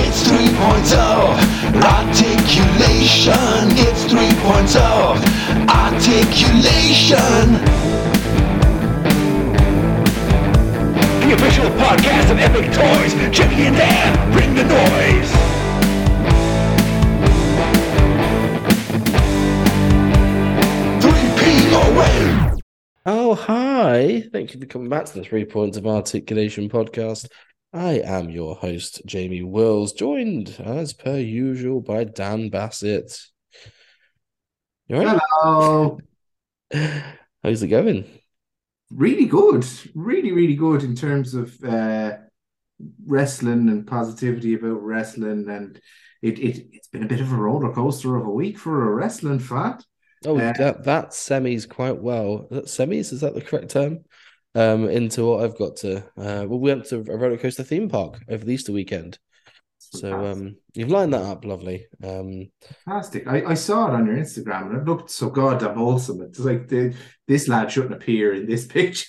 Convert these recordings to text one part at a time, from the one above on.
It's 3.0 articulation. It's 3.0 articulation. The official podcast of Epic Toys. Jimmy and Dan, bring the noise. Three POA. Oh, hi. Thank you for coming back to the Three Points of Articulation podcast. I am your host, Jamie Wills, joined as per usual by Dan Bassett. You right? Hello. How's it going? Really good. Really, really good in terms of uh, wrestling and positivity about wrestling. And it, it, it's been a bit of a roller coaster of a week for a wrestling fan. Oh, Uh, that, that semis quite well. That semis, is that the correct term? Um, into what I've got to. Uh, well, we went to a roller coaster theme park over the Easter weekend. So um, you've lined that up lovely. Um, Fantastic. I, I saw it on your Instagram and it looked so goddamn wholesome. It's like the, this lad shouldn't appear in this picture.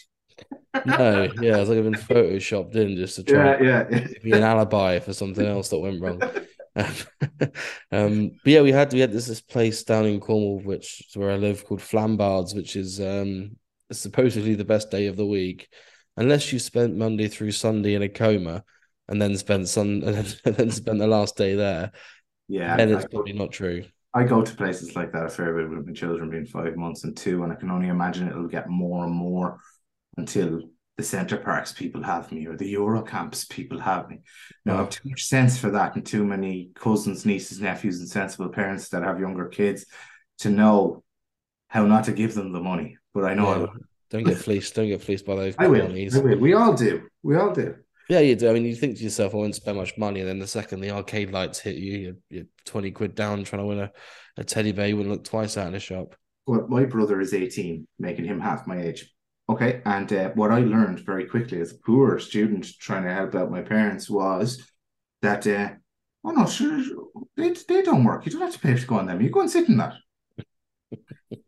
no, yeah, it's like I've been photoshopped in just to try Yeah, yeah. and be an alibi for something else that went wrong. um, but yeah, we had we had this this place down in Cornwall, which is where I live, called Flambards, which is um supposedly the best day of the week, unless you spent Monday through Sunday in a coma and then spent sun and then, and then spent the last day there. Yeah. then I it's go, probably not true. I go to places like that a fair bit with my children being five months and two, and I can only imagine it'll get more and more until the Center Parcs people have me or the Eurocamps people have me. Now, I have too much sense for that and too many cousins, nieces, nephews, and sensible parents that have younger kids to know how not to give them the money. But I know I Yeah, will. don't get fleeced. Don't get fleeced by those I will. I will. We all do. We all do. Yeah, you do. I mean, you think to yourself, I won't spend much money, and then the second the arcade lights hit you, you're, you're 20 quid down trying to win a, a teddy bear. You wouldn't look twice out in a shop. Well, my brother is 18, making him half my age. Okay. And uh, what I learned very quickly as a poor student trying to help out my parents was that, uh, oh no, sure, they, they don't work. You don't have to pay to go on them. You go and sit in that.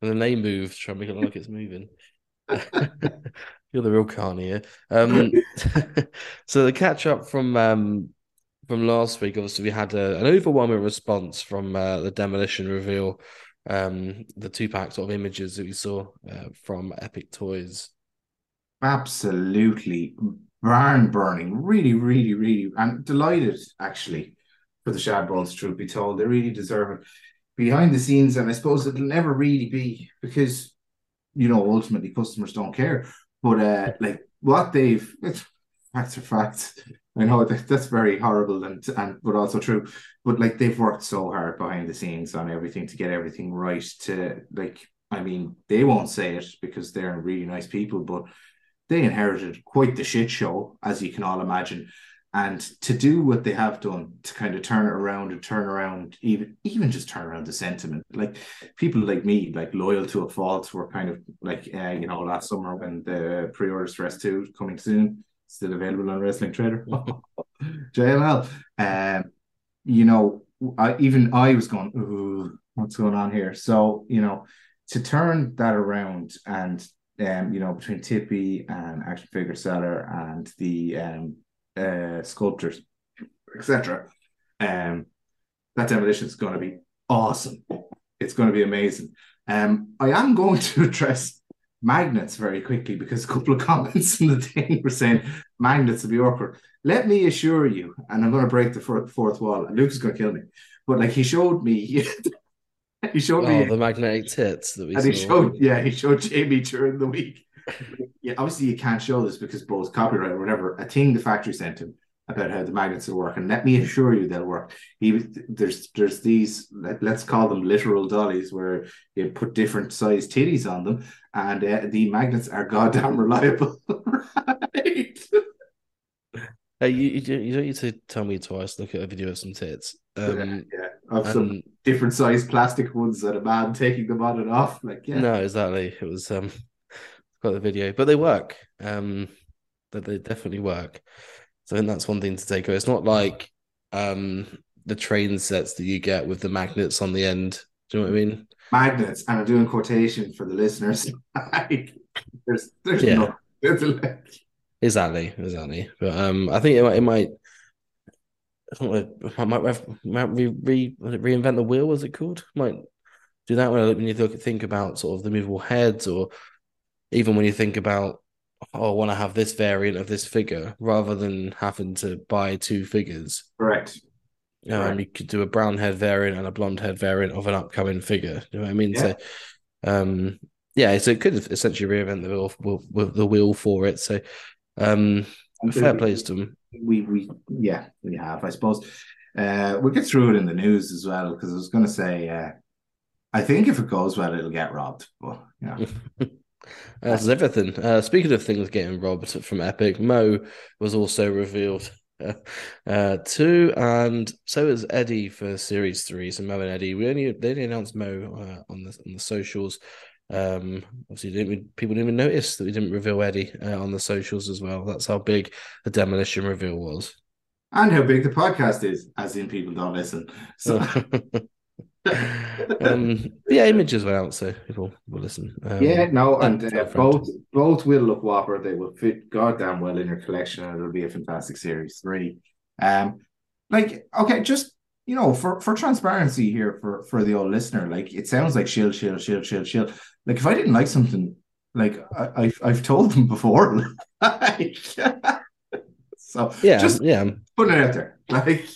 And then they move, try and make it look like it's moving. You're the real carny here. Um, so the catch up from um, from last week, obviously we had a, an overwhelming response from uh, the demolition reveal, um, the two pack sort of images that we saw uh, from Epic Toys. Absolutely barn burning. Really, really, really. I'm delighted actually for the Shadballs, truth be told. They really deserve it. Behind the scenes, and I suppose it'll never really be because, you know, ultimately customers don't care. But uh, like what they've, it's facts are facts. I know that that's very horrible and and but also true. But like they've worked so hard behind the scenes on everything to get everything right. To like, I mean, they won't say it because they're really nice people, but they inherited quite the shit show, as you can all imagine. And to do what they have done to kind of turn it around and turn around, even even just turn around the sentiment, like people like me, like loyal to a fault, were kind of like uh, you know last summer when the pre-orders for S two coming soon, still available on Wrestling Trader, JLL. Um, you know, I even I was going, ooh, what's going on here? So you know, to turn that around and um, you know, between Tippy and Action Figure Seller and the um uh sculptors, etc. Um that demolition is gonna be awesome. It's gonna be amazing. Um I am going to address magnets very quickly because a couple of comments in the thing were saying magnets would be awkward. Let me assure you, and I'm gonna break the fourth, wall, and Luke's gonna kill me. But like he showed me he showed Oh, me the magnetic tits that we and he showed, yeah, he showed Jamie during the week. yeah, obviously you can't show this because both copyright or whatever. A thing the factory sent him about how the magnets will work, and let me assure you they'll work. He was there's there's these let, us call them literal dollies where you put different size titties on them, and uh, the magnets are goddamn reliable. right? Hey, you, you, don't- you don't need to tell me twice. Look at a video of some tits. Um, yeah, of some different size plastic ones and a man taking them on and off. Like, yeah, No, exactly. It was um got the video, but they work. Um, that they definitely work. So I think that's one thing to take away. It's not like um the train sets that you get with the magnets on the end. Do you know what I mean? magnets, and I'm doing quotation for the listeners. There's there's Yeah. no there's Exactly, exactly. But um, I think it might, it might, I don't know, it might, ref- might re, re, reinvent the wheel. Was it called? Might do that when, when you look, think about sort of the movable heads, or even when you think about, oh, I want to have this variant of this figure, rather than having to buy two figures. Correct. Um, Right. you could do a brown head variant and a blonde head variant of an upcoming figure. You know what I mean? Yeah. So, um, yeah, so it could essentially reinvent the wheel, the wheel for it. So, um, fair plays to them. We we yeah we have I suppose. Uh, we'll get through it in the news as well because I was going to say uh, I think if it goes well it'll get robbed, but yeah. That's everything. Uh, speaking of things getting robbed from Epic, Mo was also revealed uh, uh, too, and so is Eddie for Series Three. So Mo and Eddie, we only they only announced Mo uh, on the on the socials. Um, obviously, didn't people didn't even notice that we didn't reveal Eddie uh, on the socials as well. That's how big the demolition reveal was. And how big the podcast is, as in people don't listen. So um, yeah, images went out, so people will listen. Um, yeah, no, and that's uh, both both will look whopper. They will fit goddamn well in your collection, and it'll be a fantastic series three. Um, like okay, just you know, for for transparency here for for the old listener, like it sounds like shield, shield, shield, shield, shield. Like if I didn't like something, like I, I've I've told them before. So yeah, just yeah. putting it out there. Like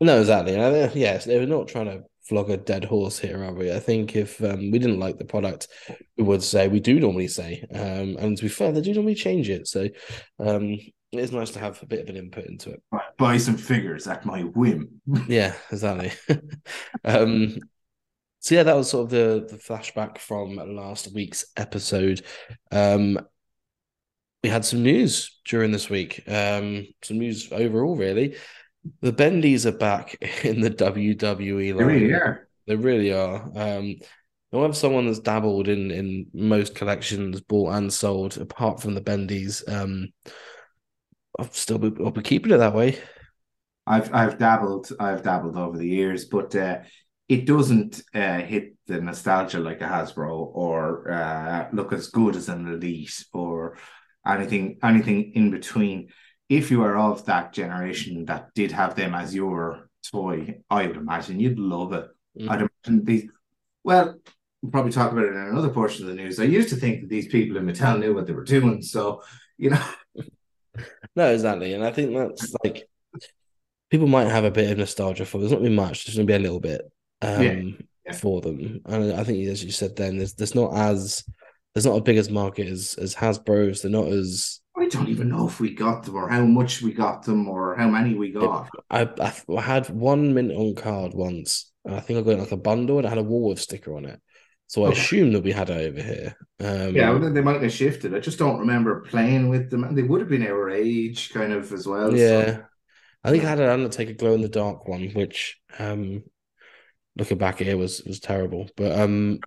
No, exactly. And think, yes, they were not trying to flog a dead horse here, are we? I think if um, we didn't like the product, we would say we do normally say, um, and to be fair, they do normally change it. So um, it's nice to have a bit of an input into it. buy some figures at my whim. Yeah, exactly. um, so yeah, that was sort of the the flashback from last week's episode. Um, we had some news during this week. Um, some news overall, really. The Bendies are back in the WWE They really are. They really are. Um, I have someone that's dabbled in in most collections, bought and sold, apart from the Bendies. Um, I'll still be, I'll be keeping it that way. I've I've dabbled I've dabbled over the years, but uh, it doesn't uh, hit the nostalgia like a Hasbro or uh, look as good as an Elite or anything anything in between. If you are of that generation that did have them as your toy, I would imagine you'd love it. Mm. I'd imagine these. Well, we'll probably talk about it in another portion of the news. I used to think that these people in Mattel knew what they were doing, so you know. No, exactly, and I think that's like people might have a bit of nostalgia for. There's not been much. There's going to be a little bit um, Yeah, yeah. for them, and I think as you said, then there's there's not as there's not a big as market as as Hasbro's. They're not as I don't even know if we got them or how much we got them or how many we got. I, I I had one mint on card once, and I think I got like a bundle and it had a Woolworth sticker on it. So I Okay. assume that we had it over here. Um, Yeah, well, they might have shifted. I just don't remember playing with them, and they would have been our age, kind of as well. so- yeah. I think I had an Undertaker glow in the dark one, which um looking back here was was terrible. But um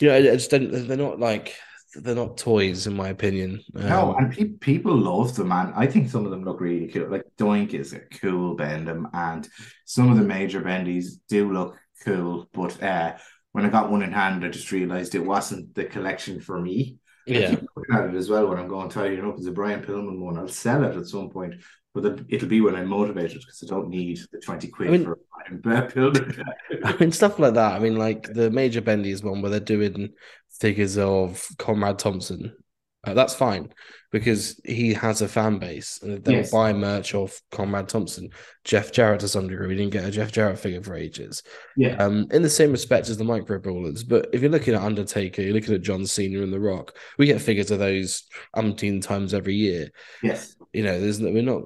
you know, I I they're not like they're not toys in my opinion. No, Um, and pe- people love them, and I think some of them look really cool. Like Doink is a cool Bend-Em, and some of the major bendies do look cool. But uh, when I got one in hand, I just realized it wasn't the collection for me. Yeah. keep looking at it as well when I'm going tidying up. It's a Brian Pillman one. I'll sell it at some point, but it- it'll be when I'm motivated because I don't need the 20 quid I mean- for a Brian Pillman. I mean stuff like that. I mean like the major Bendy's one where they're doing figures of Conrad Thompson. Uh, that's fine because he has a fan base and they'll Yes. buy merch of Conrad Thompson. Jeff Jarrett to some degree. We didn't get a Jeff Jarrett figure for ages. yeah. um, in the same respect as the micro brawlers. But if you're looking at Undertaker, you're looking at John Cena and The Rock. We get figures of those umpteen times every year. Yes. You know, there's no, we're not.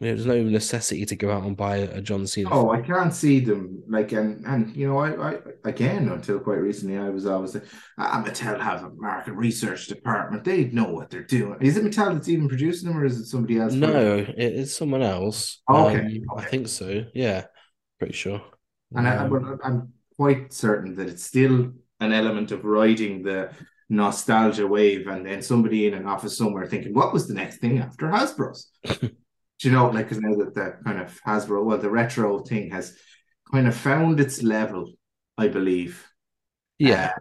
There's no necessity to go out and buy a John Cena. Oh, I can't see them like and and you know I, I again until quite recently I was always ah Mattel have a market research department they know what they're doing is it Mattel that's even producing them or is it somebody else no, it, it's someone else. Oh, okay, Um, I think so. Yeah, pretty sure. and I, Um, but I'm quite certain that it's still an element of riding the nostalgia wave and then somebody in an office somewhere thinking what was the next thing after Hasbro's Do you know like because now that the kind of Hasbro well the retro thing has kind of found its level I believe yeah,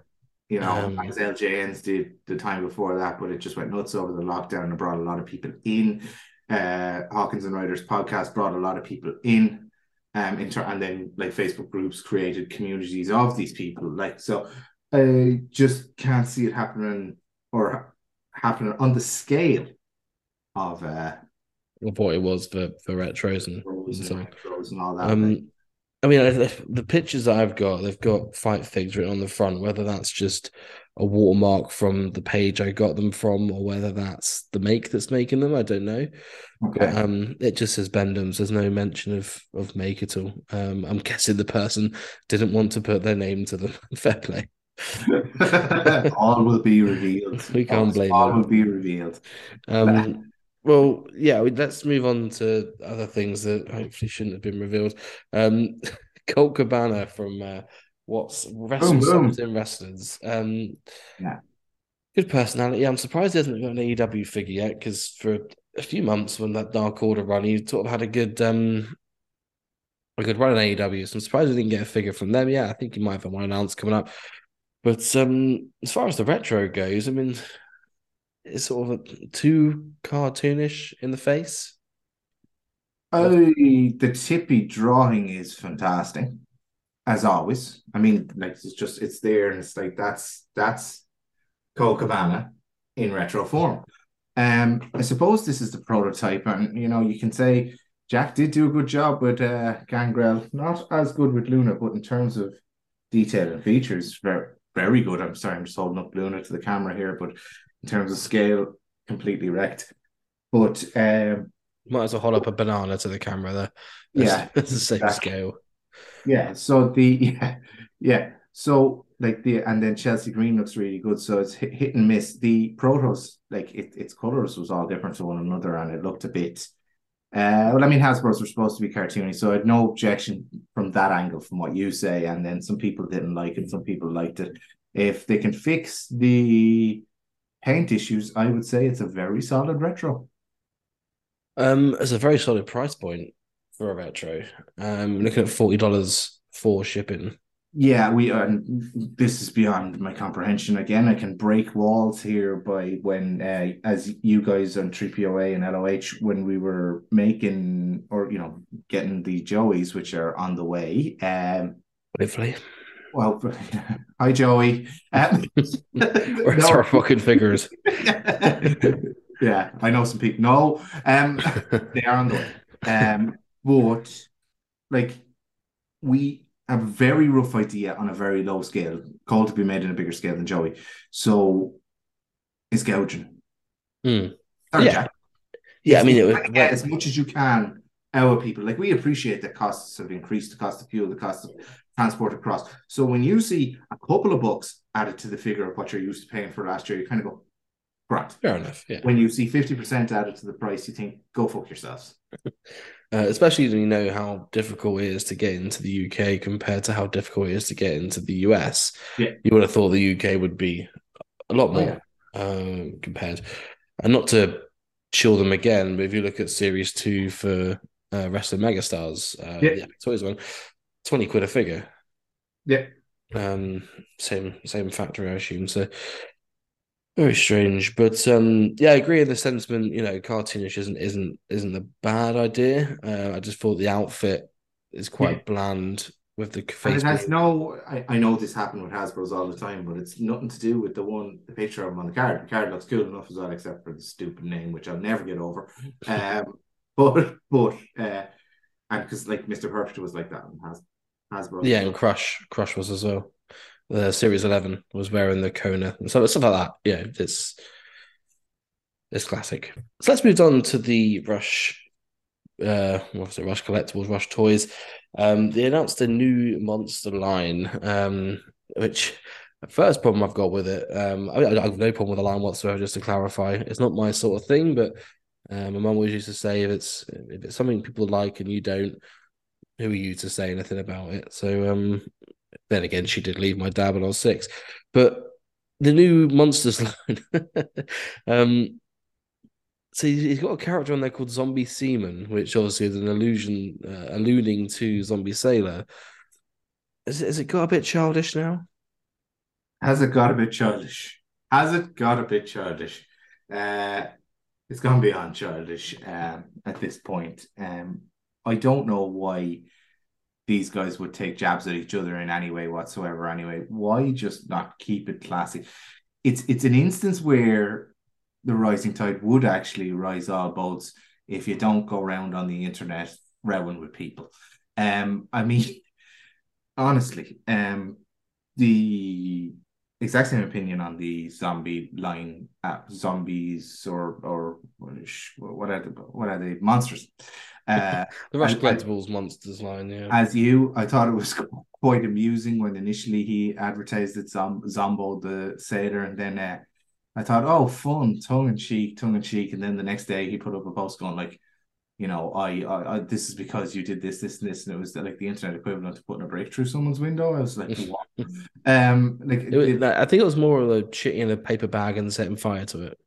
You know, Um, as LJNs did the time before that, but it just went nuts over the lockdown and brought a lot of people in. Uh, Hawkins and Ryder's podcast brought a lot of people in. Um, in ter- and then like Facebook groups created communities of these people. Like so, I just can't see it happening or happening on the scale of uh of what it was for for retros and, and so on. And all that. Um, I mean, I- the, the pictures that I've got, they've got fight figs written on the front. Whether that's just a watermark from the page I got them from, or whether that's the make that's making them, I don't know. okay. But um, it just says Bend-Ems. There's no mention of of make at all. Um, I'm guessing the person didn't want to put their name to them. Fair play. all will be revealed. We can't all, blame all them. will be revealed. Um, well, yeah, let's move on to other things that hopefully shouldn't have been revealed. Um, Colt Cabana from uh, what's Wrestling Boom, boom. Something Wrestlers. Um, Yeah. good personality. I'm surprised he hasn't got an AEW figure yet because for a few months when that Dark Order run, he sort of had a good um a good run in AEW. So I'm surprised we didn't get a figure from them. Yeah, I think he might have one announced coming up. But um, as far as the retro goes, I mean, it's sort of a, too cartoonish in the face. Oh, the tippy drawing is fantastic, as always. I mean, like it's just it's there, and it's like that's that's Colt Cabana in retro form. Um, I suppose this is the prototype, and you know, you can say Jack did do a good job with uh Gangrel, not as good with Luna, but in terms of detail and features, very very good. I'm sorry, I'm just holding up Luna to the camera here, but in terms of scale, completely wrecked. But um, Might as well hold up a banana to the camera there. yeah, it's the same exactly. scale. Yeah, so the yeah, yeah. So like the and then Chelsea Green looks really good. So it's hit, hit and miss. The Protos, like it, its colors was all different to one another, and it looked a bit. Uh, well, I mean, Hasbro's were supposed to be cartoony, so I had no objection from that angle, from what you say. And then some people didn't like it, some people liked it. If they can fix the paint issues, I would say it's a very solid retro. Um, it's a very solid price point for a retro. Um, looking at forty dollars for shipping. Yeah, we uh, this is beyond my comprehension. Again, I can break walls here by when, uh, as you guys on TPOA and LOH, when we were making or you know getting the Joeys, which are on the way. Um, Hopefully, well, hi Joey. Um, where's no. our fucking figures? yeah, I know some people. No, um, they are on the way. Um, but like we have a very rough idea on a very low scale, called to be made in a bigger scale than Joey. So it's gouging. Hmm. Sorry, Yeah. Jack. Yeah, I mean, it was as much as you can our people. Like we appreciate that costs have increased, the cost of fuel, the cost of transport across. So when you see a couple of bucks added to the figure of what you're used to paying for last year, you kind of go, right. fair enough. Yeah, When you see 50% added to the price, you think, go fuck yourselves. uh, especially when you know how difficult it is to get into the UK compared to how difficult it is to get into the US. Yeah. you would have thought the UK would be a lot Oh, more um, compared, and not to chill them again. But if you look at Series Two for uh, Wrestling Megastars, uh, Yeah. yeah, it's always one twenty quid a figure. Yeah. Um, same same factor, I assume. So very strange, but um, yeah, I agree in the sentiment. You know, cartoonish isn't isn't isn't a bad idea. Uh, I just thought the outfit is quite Yeah. bland with the And it has no, I, I know this happened with Hasbro's all the time, but it's nothing to do with the one, the picture of him on the card. The card looks cool enough as well, except for the stupid name, which I'll never get over. Um, but, but, uh, and because like Mr. Perfect was like that and Has, Yeah, and Crush, Crush was as well. The Series Eleven was wearing the Kona and stuff, stuff like that. Yeah, it's it's classic. So let's move on to the Rush. Uh, what was it? Rush Collectibles, Rush Toys. Um, they announced a new monster line. Um, which first problem I've got with it. Um, I, I have no problem with the line whatsoever. Just to clarify, it's not my sort of thing, but um, my mum always used to say if it's if it's something people like and you don't, who are you to say anything about it? So um, then again, she did leave my dad when I was six. But the new monsters line, um, so he's got a character on there called Zombie Seaman, which obviously is an allusion, uh, alluding to Zombie Sailor. Is it, has it got a bit childish now? Has it got a bit childish? Has it got a bit childish? Uh, it's gone beyond childish um, at this point. Um, I don't know why these guys would take jabs at each other in any way whatsoever. Anyway, why just not keep it classy? It's it's an instance where the rising tide would actually rise all boats if you don't go around on the internet rowing with people. Um, I mean, honestly, um, the exact same opinion on the zombie line app, zombies or or what are the what are they monsters? Uh, The Rush I- I- Monsters line, yeah. as you, I thought it was quite amusing when initially he advertised it Zom- Zombo the Sailor, and then uh, I thought, oh, fun, tongue in cheek, tongue in cheek, and then the next day he put up a post going like, you know, I, I, I this is because you did this, this, and this, and it was like the internet equivalent to putting a break through someone's window. I was like, what? um, like It was- it- I think it was more of a shit in a paper bag and setting fire to it.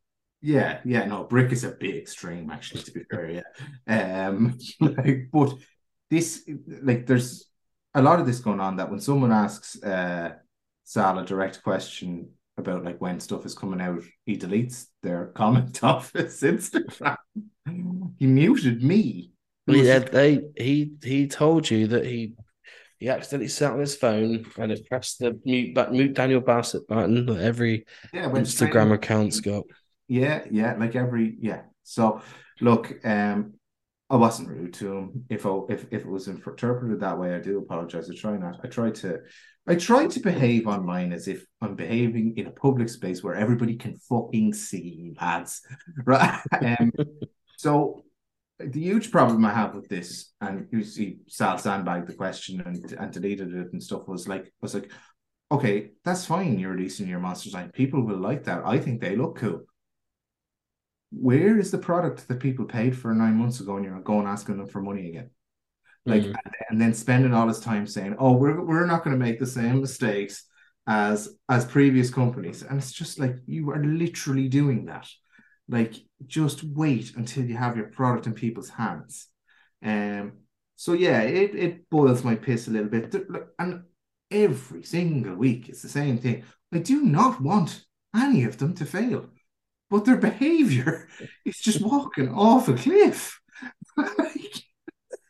Yeah, yeah, no, brick is a bit extreme, actually, to be fair, yeah. Um, like, but this, like, there's a lot of this going on that when someone asks uh Sal a direct question about like when stuff is coming out, he deletes their comment off his Instagram. He muted me. Yeah, they he he told you that he he accidentally sat on his phone and it pressed the mute but mute Daniel Bassett button that every yeah, Instagram in. account's got. Yeah, yeah, like every yeah. So look, um, I wasn't rude to him. If I if if it was interpreted that way, I do apologize. I try not. I try to. I try to behave online as if I'm behaving in a public space where everybody can fucking see, lads. Right. Um, so the huge problem I have with this, and you see Sal sandbagged the question and, and deleted it and stuff, was like was like, okay, that's fine. You're releasing your monsters line. People will like that. I think they look cool where is the product that people paid for nine months ago and you're going asking them for money again? Like, Mhm. and, then spending all this time saying, "Oh, we're we're not going to make the same mistakes as as previous companies," and it's just like you are literally doing that. Like, just wait until you have your product in people's hands. Um. So yeah, it it boils my piss a little bit, and every single week it's the same thing. I do not want any of them to fail but their behavior is just walking off a cliff.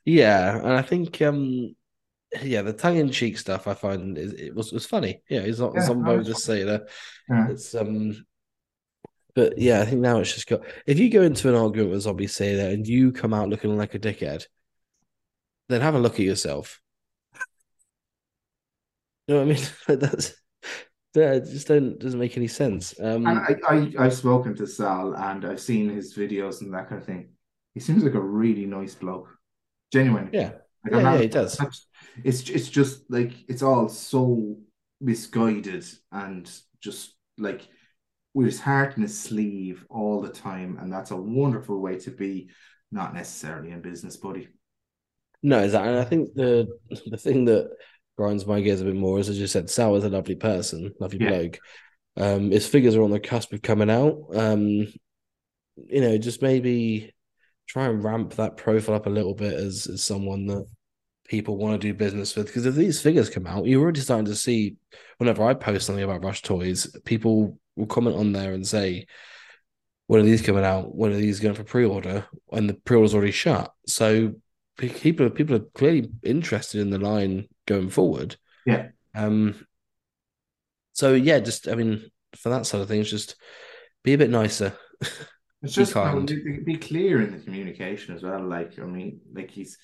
Yeah, and I think um yeah, the tongue in cheek stuff I find is it was was funny. Yeah, it's not Yeah, some no, just say that. Yeah. It's um but yeah, I think now it's just got if you go into an argument with Zombie say that and you come out looking like a dickhead, then have a look at yourself. You know what I mean? That's that just don't doesn't make any sense. Um and I, I, I've spoken to Sal and I've seen his videos and that kind of thing. He seems like a really nice bloke. genuine. yeah. Like, Yeah, not- yeah, he does. It's it's just like it's all so misguided and just like with his heart in his sleeve all the time, and that's a wonderful way to be, not necessarily in business, buddy. No, exactly. And I think the the thing that grinds my gears a bit more As I just said, Sal is a lovely person, lovely Yeah. bloke. Um, his figures are on the cusp of coming out. Um, you know, just maybe try and ramp that profile up a little bit as as someone that people want to do business with. Because if these figures come out, you're already starting to see. Whenever I post something about Rush Toys, people will comment on there and say, "When are these coming out? When are these going for pre-order?" And the pre-order's already shut. So people people are clearly interested in the line going forward. Yeah. Um. So yeah, just I mean, for that side of things, just be a bit nicer. It's just be, be clear in the communication as well. Like, I mean, like he's,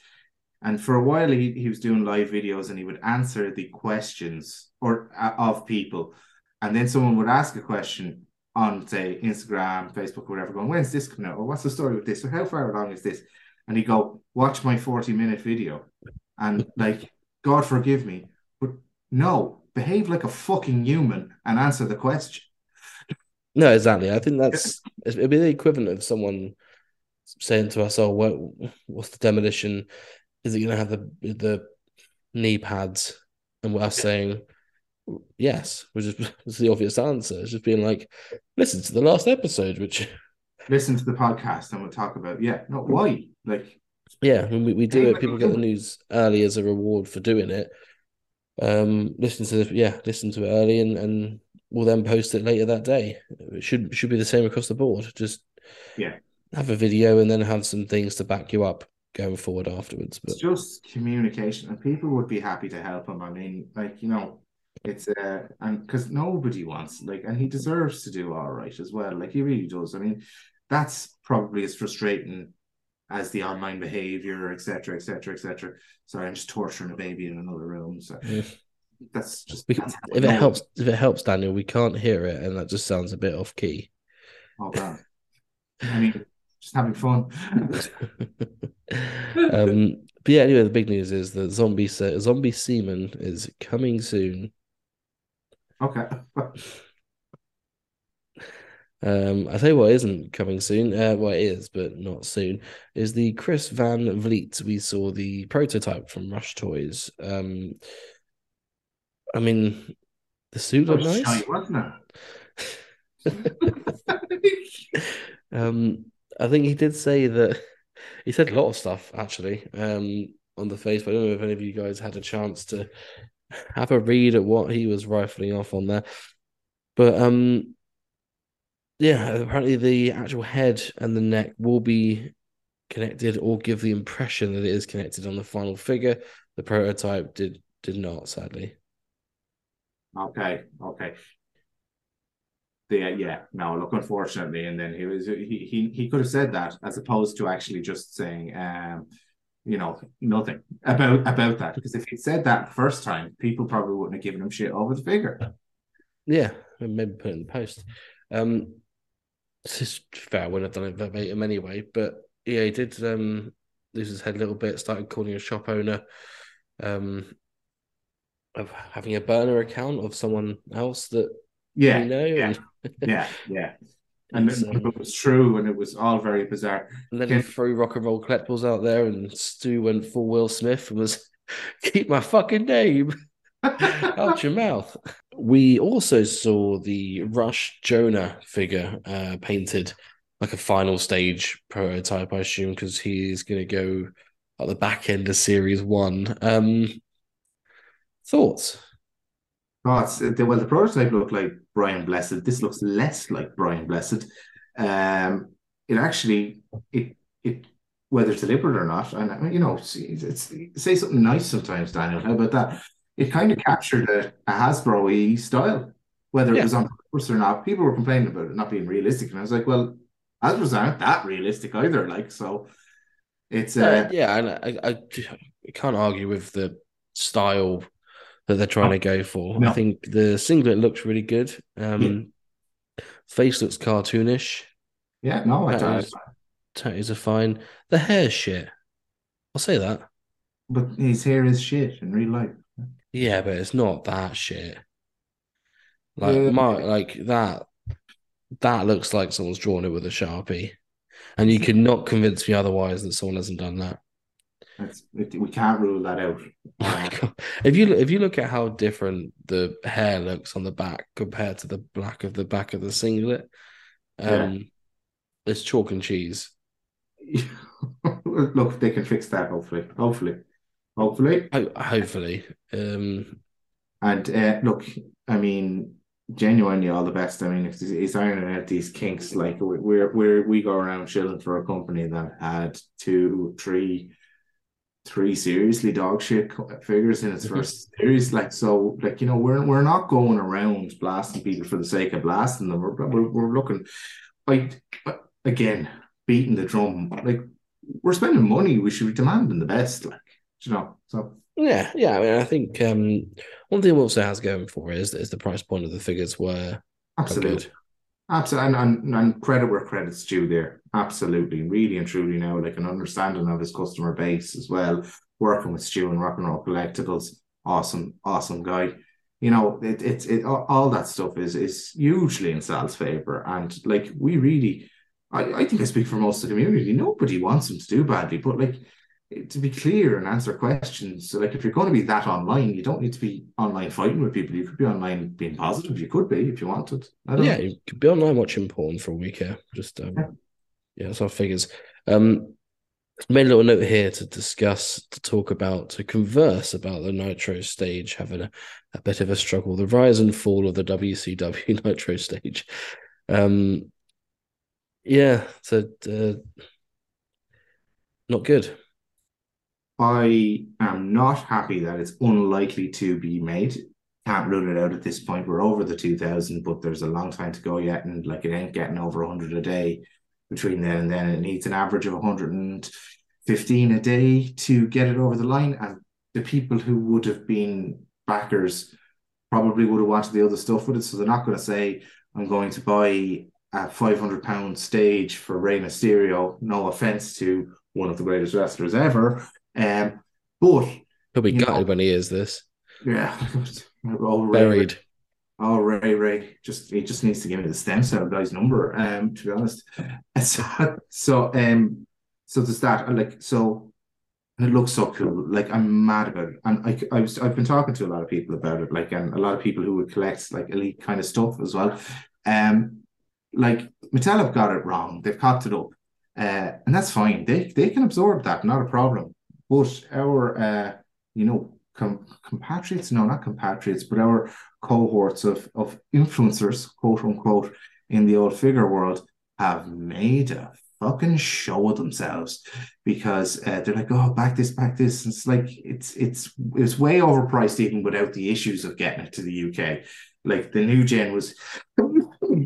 and for a while he, he was doing live videos and he would answer the questions or uh, of people, and then someone would ask a question on say Instagram, Facebook, or whatever, going, "When's this coming out?" or "What's the story with this?" or "How far along is this?" And he'd go, "Watch my forty minute video," and like, God forgive me, but no, behave like a fucking human and answer the question. No, exactly. I think that's it'd be the equivalent of someone saying to us, "Oh, what, what's the demolition? Is it going to have the the knee pads?" And we're saying, "Yes," which is the obvious answer. It's just being like, "Listen to the last episode," which listen to the podcast and we'll talk about yeah not mm. why like yeah, when we, we do it, people get the news early as a reward for doing it. Um, listen to the yeah, listen to it early and and we'll then post it later that day. It should should be the same across the board. Just Yeah. have a video and then have some things to back you up going forward afterwards. But It's just communication, and people would be happy to help him. I mean, like you know, it's uh, and because nobody wants like, and he deserves to do all right as well. Like he really does. I mean, that's probably as frustrating as the online behavior, etc., etc., etc. Sorry, I'm just torturing a baby in another room. So Yeah. that's just we, that's if it know helps, if it helps, Daniel, we can't hear it, and that just sounds a bit off key. Oh god. I mean, just having fun. um, but yeah, anyway, the big news is that zombie se- zombie semen is coming soon. okay. Um, I tell you what isn't coming soon. Uh, well, it is, but not soon. Is the Chris Van Vliet? We saw the prototype from Rush Toys. Um, I mean, the suit looked was nice. shy, wasn't it? Um, I think he did say that he said a lot of stuff actually um, on the face. But I don't know if any of you guys had a chance to have a read at what he was rifling off on there. But um, yeah, apparently the actual head and the neck will be connected or give the impression that it is connected on the final figure. The prototype did did not, sadly. Okay, okay. Yeah, yeah. No, look, unfortunately, and then he was he he he could have said that as opposed to actually just saying um, you know, nothing about about that. Because if he'd said that first time, people probably wouldn't have given him shit over the figure. Yeah, maybe put it in the post. Um, this is fair. When I wouldn't have done it verbatim anyway, but yeah, he did um lose his head a little bit. Started calling a shop owner, um, of having a burner account of someone else that Yeah, we know, yeah, and, yeah, yeah. And um, it was true, and it was all very bizarre. and then he threw rock and roll collectibles out there, and Stu went full Will Smith and was keep my fucking name out your mouth. We also saw the Rush Jonah figure uh, painted like a final stage prototype, I assume, because he's going to go at the back end of series one. Um, thoughts? Oh, it's, well, the prototype looked like Brian Blessed. This looks less like Brian Blessed. Um, it actually, it it whether it's deliberate or not, and you know, it's, it's say something nice sometimes, Daniel. How about that? It kind of captured a, a Hasbro style, whether Yeah. it was on purpose or not. People were complaining about it not being realistic, and I was like, well, Hasbro's aren't that realistic either. Like, so it's uh, Uh, yeah, and I, I, I can't argue with the style that they're trying to go for. No. I think the singlet looks really good. Um, Face looks cartoonish. yeah, no, I That don't. is- Tattoos are fine. The hair's shit. I'll say that. But his hair is shit in real life. Yeah, but it's not that shit. Like Yeah. my like that that looks like someone's drawn it with a sharpie. And you cannot convince me otherwise that someone hasn't done that. That's, we can't rule that out. If you if you look at how different the hair looks on the back compared to the black of the back of the singlet, um it's chalk and cheese. Look, they can fix that. Hopefully, hopefully, hopefully. Ho- hopefully. Um And uh, look, I mean, genuinely, all the best. I mean, it's, it's ironing out these kinks. Like we- we're we're we go around chilling for a company that had two, three, three seriously dog shit figures in its Mhm. first series. Like so, like you know, we're we're not going around blasting people for the sake of blasting them. We're we're, we're looking, like again, beating the drum. Like we're spending money, we should be demanding the best. Like you know, so. Yeah, yeah. I mean, I think um, one thing also has going for it is is the price point of the figures were Absolutely. Absolutely. And, and, and credit where credit's due there. Absolutely. Really and truly now, like an understanding of his customer base as well. Working with Stu and Rock and Roll Collectibles. Awesome, awesome guy. You know, it, it's it, all all that stuff is is hugely in Sal's favor. And like we really I, I think I speak for most of the community. Nobody wants him to do badly, but like to be clear and answer questions. So like if you're going to be that online, you don't need to be online fighting with people. You could be online being positive. You could be if you wanted. I don't Yeah, know. you could be online watching porn for a week here. Just um, Yeah. yeah, that's our figures. Um, made a little note here to discuss, to talk about, to converse about the Nitro stage having a, a bit of a struggle, the rise and fall of the WCW Nitro stage. Um, yeah, so uh, not good. I am not happy that it's unlikely to be made. Can't rule it out at this point. We're over the 2000, but there's a long time to go yet. And like it ain't getting over 100 a day between then and then. It needs an average of 115 a day to get it over the line. And the people who would have been backers probably would have wanted the other stuff with it. So they're not going to say, I'm going to buy a 500 pound stage for Rey Mysterio. No offense to one of the greatest wrestlers ever. Um, but He'll be know- gutted when he hears this. yeah, Rey, Buried. Oh, Rey, Rey, just he just needs to give me the stem cell guy's number. Um, to be honest, so, so um, so there's that. and, Like, so and it looks so cool. Like, I'm mad about it, and I, I was, I've been talking to a lot of people about it. Like, and a lot of people who would collect like elite kind of stuff as well. Um, like Mattel have got it wrong. They've cocked it up, uh, and that's fine. They they can absorb that, not a problem. But our, uh, you know, com- compatriots, no, not compatriots, but our cohorts of of influencers, quote unquote, in the old figure world have made a fucking show of themselves because uh, they're like, oh, back this, back this. It's like it's it's it's way overpriced even without the issues of getting it to the UK. Like the new gen was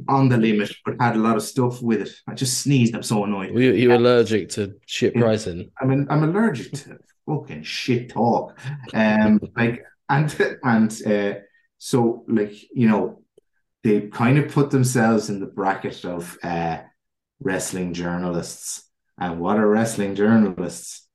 on the limit, but had a lot of stuff with it. I just sneezed. I'm so annoyed. Were you, you allergic to shit pricing? I mean, I'm allergic to fucking shit talk. Um, like, and and uh, so like you know, they kind of put themselves in the bracket of uh wrestling journalists. And what are wrestling journalists?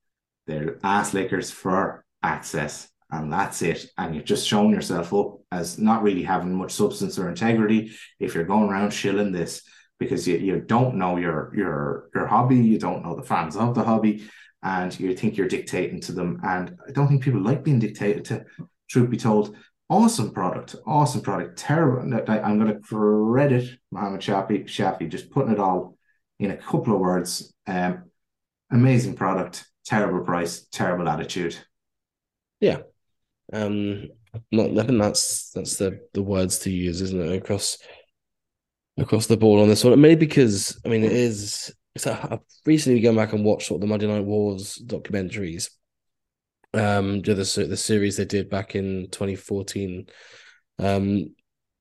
They're ass lickers for access, and that's it. And you've just shown yourself up as not really having much substance or integrity if you're going around shilling this because you, you don't know your your your hobby, you don't know the fans of the hobby, and you think you're dictating to them. And I don't think people like being dictated to. Truth be told, awesome product, awesome product, terrible. I'm going to credit Mohammed Shafi, Shafi just putting it all in a couple of words. Um, amazing product, terrible price, terrible attitude. Um, not, I think that's that's the the words to use, isn't it? Across across the board on this one. Maybe because I mean it is. So I've recently gone back and watched sort of the Monday Night Wars documentaries. Um, the the the series they did back in 2014. Um,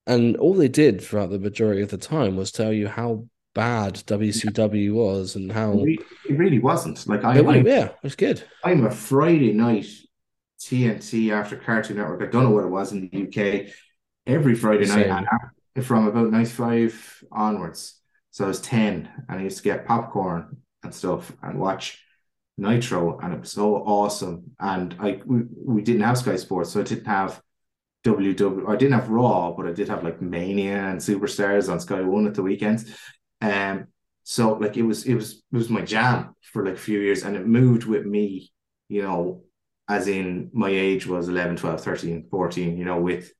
and all they did throughout the majority of the time was tell you how bad WCW was and how It really wasn't. Like I, I yeah, it was good. I'm a Friday night TNT after Cartoon Network. I don't know what it was in the UK. Every Friday night Same. af- from about 95 onwards. So I was 10 and I used to get popcorn and stuff and watch Nitro and it was so awesome. And I we, we didn't have Sky Sports, so I didn't have WW I didn't have Raw, but I did have like Mania and Superstars on Sky One at the weekends. Um so like it was it was it was my jam for like a few years and it moved with me, you know, as in my age was 11, 12, 13, 14, you know, with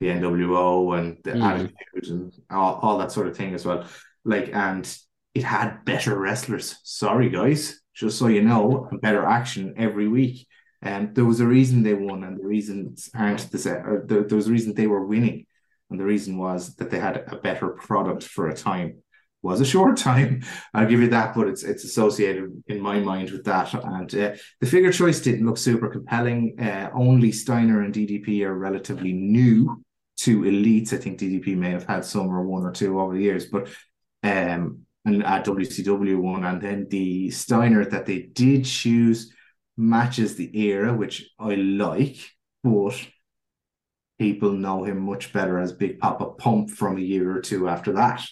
the NWO and the Mm. attitude and all, all that sort of thing as well. Like, and it had better wrestlers. Sorry, guys, just so you know, and better action every week. And there was a reason they won, and the reasons aren't the same. Or there, there was a reason they were winning, and the reason was that they had a better product for a time. Was a short time, I'll give you that, but it's it's associated in my mind with that. And uh, the figure choice didn't look super compelling. Uh, only Steiner and DDP are relatively new to elites. I think DDP may have had some or one or two over the years, but um, and at WCW one, and then the Steiner that they did choose matches the era, which I like, but people know him much better as Big Papa Pump from a year or two after that.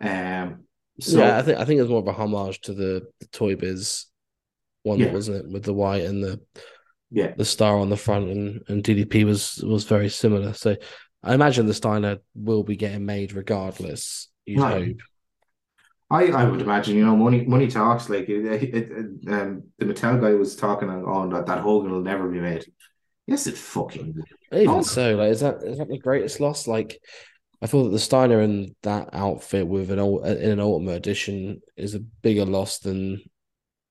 Um, so yeah, I think I think it was more of a homage to the, the Toy Biz one, Yeah. wasn't it, with the white and the yeah, the star on the front, and and DDP was was very similar. So I imagine the Steiner will be getting made regardless. You'd Right. hope. I, I would imagine, you know, money money talks. Like it, it, it- um, the Mattel guy was talking on, on that that Hogan will never be made. Yes, it fucking. Even Oh. so, like, is that is that the greatest loss? Like, I thought that the Steiner in that outfit with an ul- uh, in an Ultimate Edition is a bigger loss than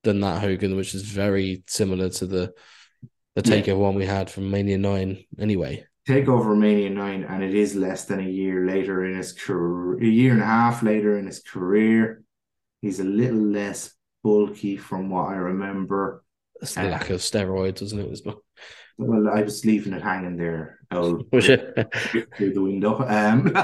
than that Hogan, which is very similar to the the Yeah. takeover one we had from Mania Nine. Anyway, Takeover Mania 9, and it is less than a year later in his career, a year and a half later in his career. He's a little less bulky from what I remember. it's the lack of steroids, isn't it? As well. Well, I was leaving it hanging there out through the window. Um,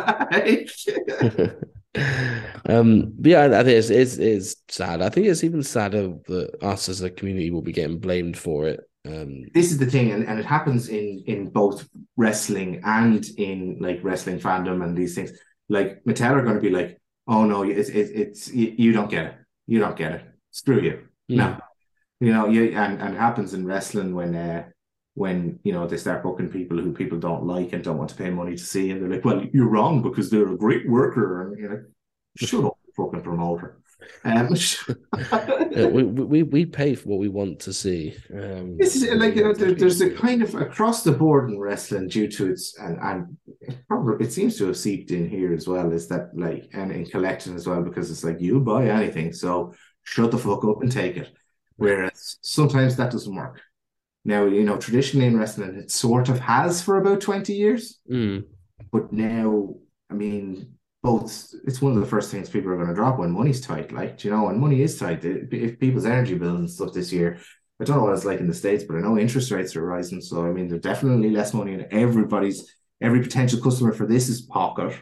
um, yeah, I think it's, it's it's sad. I think it's even sadder that us as a community will be getting blamed for it. Um, this is the thing, and, and it happens in in both wrestling and in like wrestling fandom and these things. Like Mattel are going to be like, "Oh no, it's it's, it's you, you don't get it. You don't get it. Screw you." No, you know, you and and it happens in wrestling when uh when you know they start booking people who people don't like and don't want to pay money to see, and they're like, "Well, you're wrong because they're a great worker," and you're like, "Shut up, fucking promoter." Um, Yeah, we, we we pay for what we want to see. Um, This is like you know, there, there's a kind of across the board in wrestling due to its and and it probably it seems to have seeped in here as well. Is that like and in collecting as well because it's like you buy anything, so shut the fuck up and take it. Whereas sometimes that doesn't work. Now you know traditionally in wrestling it sort of has for about twenty years, Mm, but now I mean both it's one of the first things people are going to drop when money's tight. Like you know, when money is tight, if if people's energy bills and stuff this year. I don't know what it's like in the States, but I know interest rates are rising. So I mean there's definitely less money in everybody's every potential customer for this is pocket.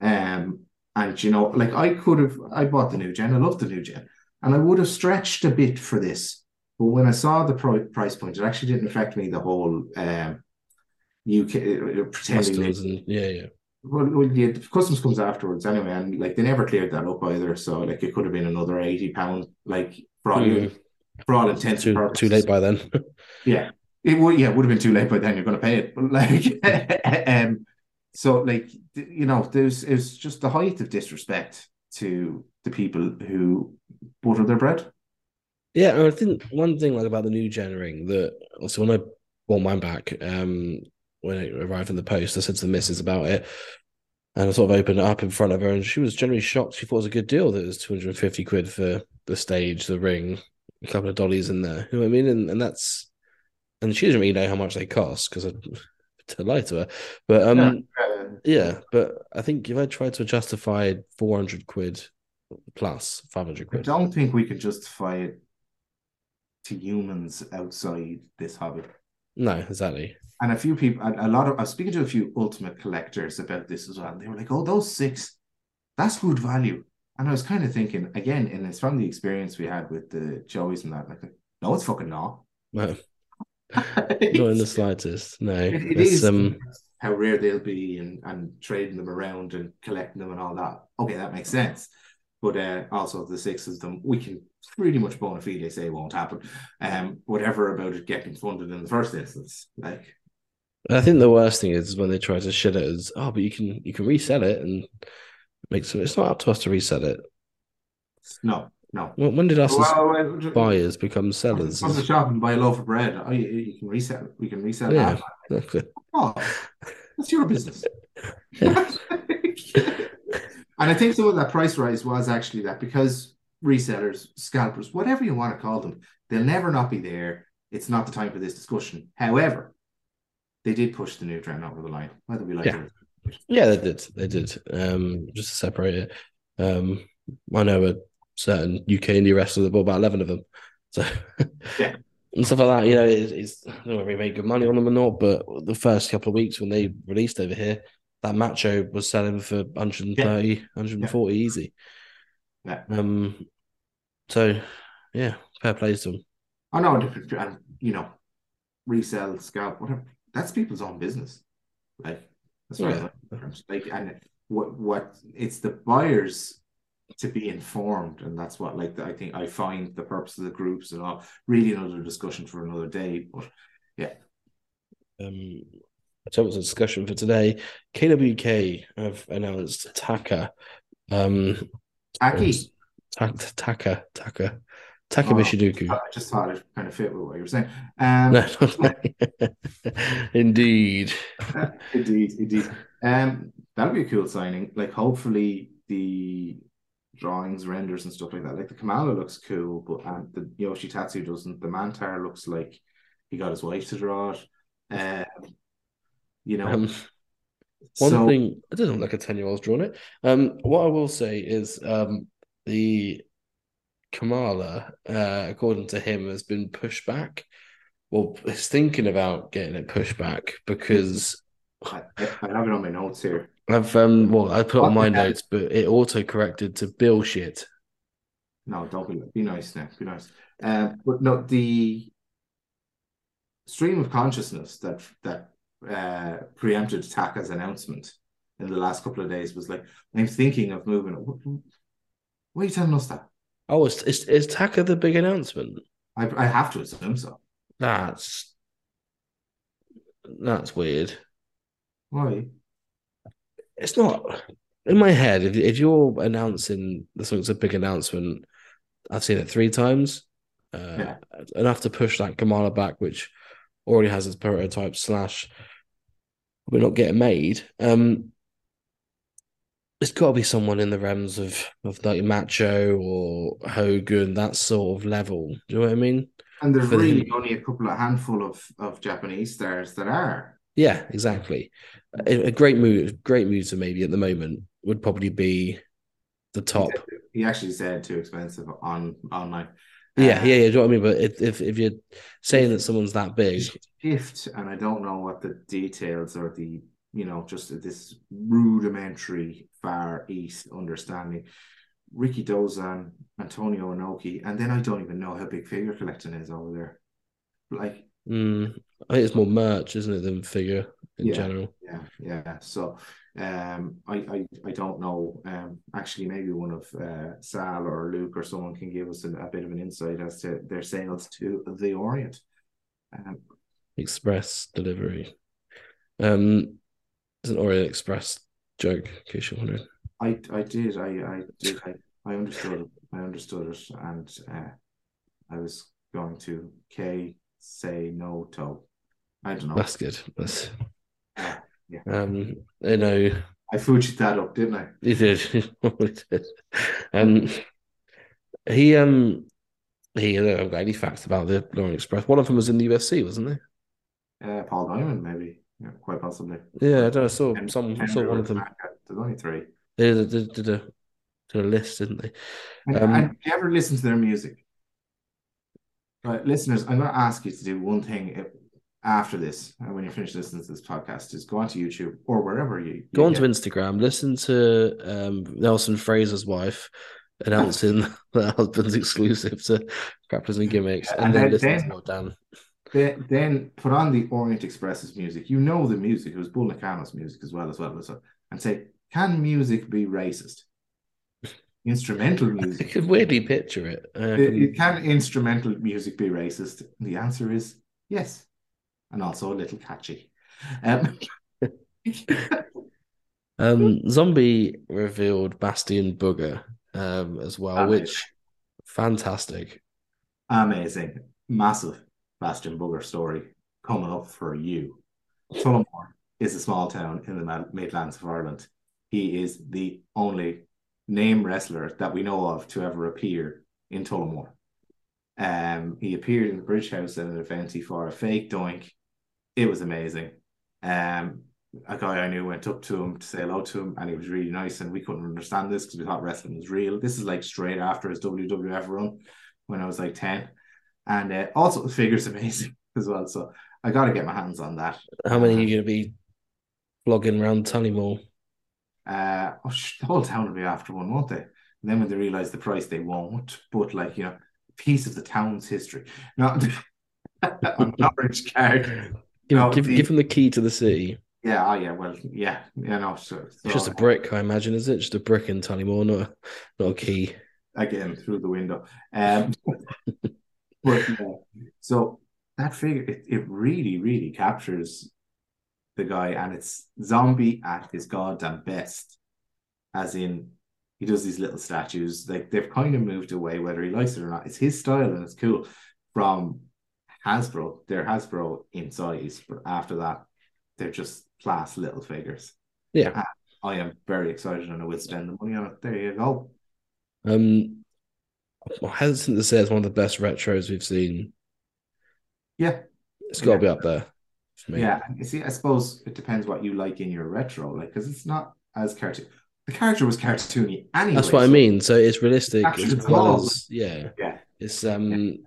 Um and you know, like I could have I bought the new gen, I love the new gen, and I would have stretched a bit for this. But when I saw the pro- price point, it actually didn't affect me the whole um UK uh, pretending customs yeah, yeah. well, well, yeah, the customs comes afterwards anyway, and like they never cleared that up either. So like it could have been another eighty pound, like for all Mm. for all intents Too too late by then. Yeah, it would. Yeah, it would have been too late by then. You're going to pay it, but like, um, so like you know, there's it's just the height of disrespect to the people who butter their bread. Yeah, and I think one thing like about the new Gen ring that also when I bought mine back, um, when it arrived in the post, I said to the missus about it, and I sort of opened it up in front of her, and she was generally shocked. She thought it was a good deal that it was two hundred and fifty quid for the stage, the ring, a couple of dollies in there. You know what I mean? And and that's and she doesn't really know how much they cost because I to lie to her, but um, yeah, but I think if I tried to justify four hundred quid plus five hundred quid. I don't think we can justify it to humans outside this hobby. no, exactly. And a few people, a, lot of, I was speaking to a few ultimate collectors about this as well. And they were like, oh, those six, that's good value. And I was kind of thinking, again, and it's from the experience we had with the Joeys and that, like, no, it's fucking not. No, not in the slightest. No, It, it It's, um, how rare they'll be and, and trading them around and collecting them and all that. Okay, that makes sense. But uh, also the six of them, we can pretty much bona fide they say won't happen. Um, whatever about it getting funded in the first instance. Like, I think the worst thing is when they try to shit it as oh, but you can you can resell it and make some. It's not up to us to resell it. no, no. When, when did us Well, well, buyers become sellers? Come to the shop and buy a loaf of bread. Oh, you, you can resell it. We can resell Yeah. that. Oh, that's your business. Yeah. and I think some of that price rise was actually that because resellers, scalpers, whatever you want to call them, they'll never not be there. It's not the time for this discussion. However, they did push the new trend over the line, whether we like Yeah. it. Yeah, they did. They did. Um, just to separate it. Um, I know a certain UK indie wrestler that bought about eleven of them. So Yeah. and stuff like that. You know, it's, it's I don't know if we made good money on them or not, but the first couple of weeks when they released over here, that macho was selling for 130, 140 easy. Yeah. Um, so yeah, fair play to them. I know, and you know, resell, scalp, whatever. That's people's own business. Like that's right. Yeah. Like, and what what it's the buyers to be informed, and that's what like I think I find the purpose of the groups and all. Really, another discussion for another day. But yeah. Um, so it was a discussion for today. KWK have announced Taka. Um, Aki, Ta- Taka, Taka, Taka Oh. Michinoku. I just thought it kind of fit with what you were saying. Um, No, indeed. indeed, indeed. Um, that'll be a cool signing. Like, hopefully, the drawings, renders, and stuff like that. Like the Kamala looks cool, but and the Yoshitatsu doesn't. The Mantar looks like he got his wife to draw it. Um, you know, Um, one so thing it doesn't look like a 10 year old's drawn it. Um, what I will say is um the Kamala, uh, according to him, has been pushed back. Well, he's thinking about getting it pushed back because I, I have it on my notes here. I've um well I put it on my What notes, but it auto corrected to Bill shit. No, don't be be nice now. Be nice. Um, but no, the stream of consciousness that that uh, preempted Taka's announcement in the last couple of days was like, I'm thinking of moving. What, why are you telling us that? Oh, is is, is Taka the big announcement? I I have to assume so. That's that's weird. Why? It's not in my head. If if you're announcing something's a big announcement, I've seen it three times. Uh, Yeah. Enough to push that Kamala back, which already has its prototype slash we're not getting made. Um, it's got to be someone in the realms of of like Macho or Hogan, that sort of level. Do you know what I mean? And there's For the- really only a couple of handful of of Japanese stars that are. Yeah, exactly. A, a great move, great move to maybe at the moment would probably be the top. He actually said too expensive on online. Yeah, yeah, yeah. Do you know what I mean? But if if, if you're saying that someone's that big, shift, and I don't know what the details or the you know just this rudimentary Far East understanding. Rikidozan, Antonio Inoki, and then I don't even know how big figure collecting is over there. Like, mm, I think it's more merch, isn't it, than figure in Yeah. general. yeah, yeah. So, um, I, I, I don't know. Um, actually, maybe one of uh, Sal or Luke or someone can give us a, a bit of an insight as to their sales to the Orient. Um, Express delivery. Um, it's an Orient Express joke, in case you're wondering. I I did I I did I, I understood it I understood it and uh, I was going to K say no to I don't know That's good. That's yeah. um, you know, I fooled fudged that up didn't I he did. He did. Um, he um, he. I don't got any facts about the Orient Express. One of them was in the UFC, wasn't there? uh, Paul Diamond maybe yeah, quite possibly Yeah, I don't know. Saw And some. Saw one of them. There's only three They did, did, did a did a list, didn't they? and, Um, and you ever listen to their music right listeners I'm going to ask you to do one thing uh, after this and when you finish listening to this podcast is go onto YouTube or wherever you, you Go onto get- Instagram, listen to um, Nelson Frazier's wife announcing that husband's exclusive to Grapplers and Gimmicks, and, And then then- listen to Dan. Then, then put on the Orient Express's music. You know the music. It was Bull Nakano's music as well as well as and say, can music be racist? Instrumental I music. can weirdly picture it. Uh, it- can instrumental music be racist? The answer is yes, and also a little catchy. Um, um, Zombie revealed Bastion Booger um, as well, Amazing. which fantastic. amazing, massive Bastion Booger story coming up for you. Tullamore is a small town in the Midlands of Ireland. He is the only name wrestler that we know of to ever appear in Tullamore. Um, he appeared in the Bridge House at an event he for a fake doink. It was amazing. Um, a guy I knew went up to him to say hello to him, and he was really nice. And we couldn't understand this because we thought wrestling was real. This is like straight after his WWF run when I was like 10. And uh, also, the figure's amazing as well. So I got to get my hands on that. How many are you going to be flogging around Tullamore? Uh, oh, the whole town will be after one, won't they? And then when they realize the price, they won't. But like you know, a piece of the town's history. Not an orange card. Give, No, give, the- give him the key to the city. Yeah, oh yeah, well, yeah, yeah, no, so, It's so, just a brick, I imagine, is it? Just a brick in Tullamore, not a, not a key. again through the window. Um, but yeah, so that figure, it, it really, really captures the guy, and it's zombie at his goddamn best. As in, he does these little statues. Like they've kind of moved away, whether he likes it or not. It's his style, and it's cool. From Hasbro, they're Hasbro in size, but after that, they're just class little figures. Yeah. I am very excited, and I will spend the money on it. There you go. Um, I'm hesitant to say it's one of the best retros we've seen. Yeah, It's got to Yeah. be up there for me. yeah. You see, I suppose it depends what you like in your retro, like because it's not as cartoon. The character was cartoony anyway. That's what I mean. So it's realistic as well as yeah. Yeah. It's um, it's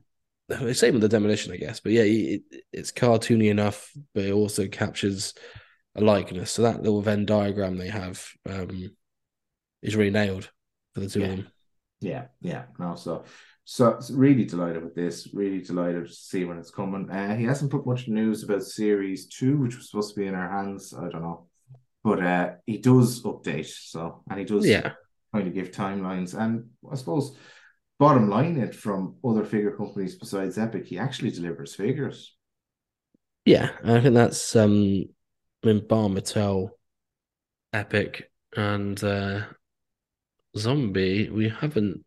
same with the demolition, I guess. But yeah, it, it's cartoony enough, but it also captures a likeness. So that little Venn diagram they have um is really nailed for the two Yeah. of them. Yeah, yeah. No, so so so really delighted with this. Really delighted to see when it's coming. Uh, he hasn't put much news about series two, which was supposed to be in our hands. I don't know, but uh, he does update. So and he does Yeah, kind of give timelines. And I suppose bottom line it from other figure companies besides Epic, he actually delivers figures. yeah. I think that's um, I mean, Bar Mattel, Epic, and uh Zombie. We haven't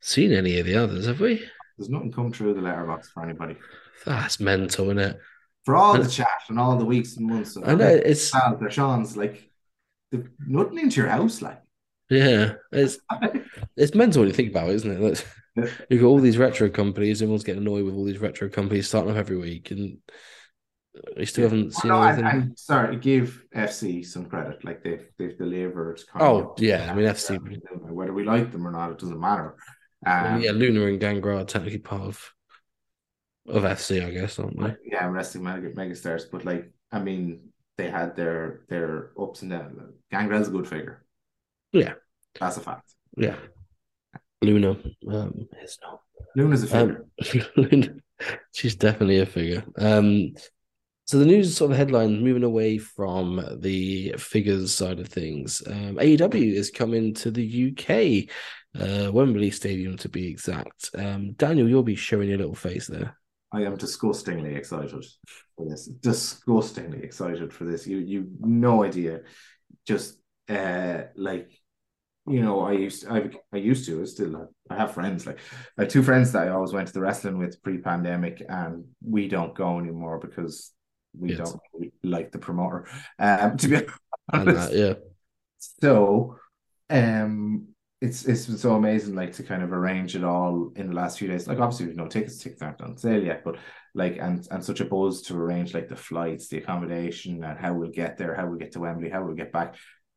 seen any of the others, have we? There's nothing come through the letterbox for anybody. That's mental, isn't it? For all the chat and all the weeks and months. I know it's Sean's like nothing into your house, like. yeah, it's it's mental when you think about it, isn't it? Yeah. You've got all these retro companies, everyone's getting annoyed with all these retro companies starting up every week, and we still haven't seen No, and, anything. and sorry, give FC some credit. Like they've they've delivered. kind Oh, of- yeah, I mean, FC whether we like them or not, it doesn't matter. Um, yeah, Luna and Gangrel are technically part of of FC, I guess, aren't they? yeah, wrestling mega megastars, but like I mean, they had their their ups and downs. Gangrel's a good figure. Yeah. that's a fact. Yeah, Luna um, is not. Luna's a figure. Um, Luna, she's definitely a figure. Um, so the news sort of headline moving away from the figures side of things. Um, AEW is coming to the UK, uh, Wembley Stadium to be exact. Um, Daniel, you'll be showing your little face there. I am disgustingly excited for this. Disgustingly excited for this. You you no idea. Just uh like you know, I used I I used to I still I have friends like I have two friends that I always went to the wrestling with pre-pandemic and we don't go anymore because we Yes. don't really like the promoter. Um to be honest. that, yeah, So, um, it's it's been so amazing, like to kind of arrange it all in the last few days. Like obviously, we've no tickets, tickets aren't on sale yet, but like and and such a buzz to arrange like the flights, the accommodation, and how we'll get there, how we'll get to Wembley, how we'll get back.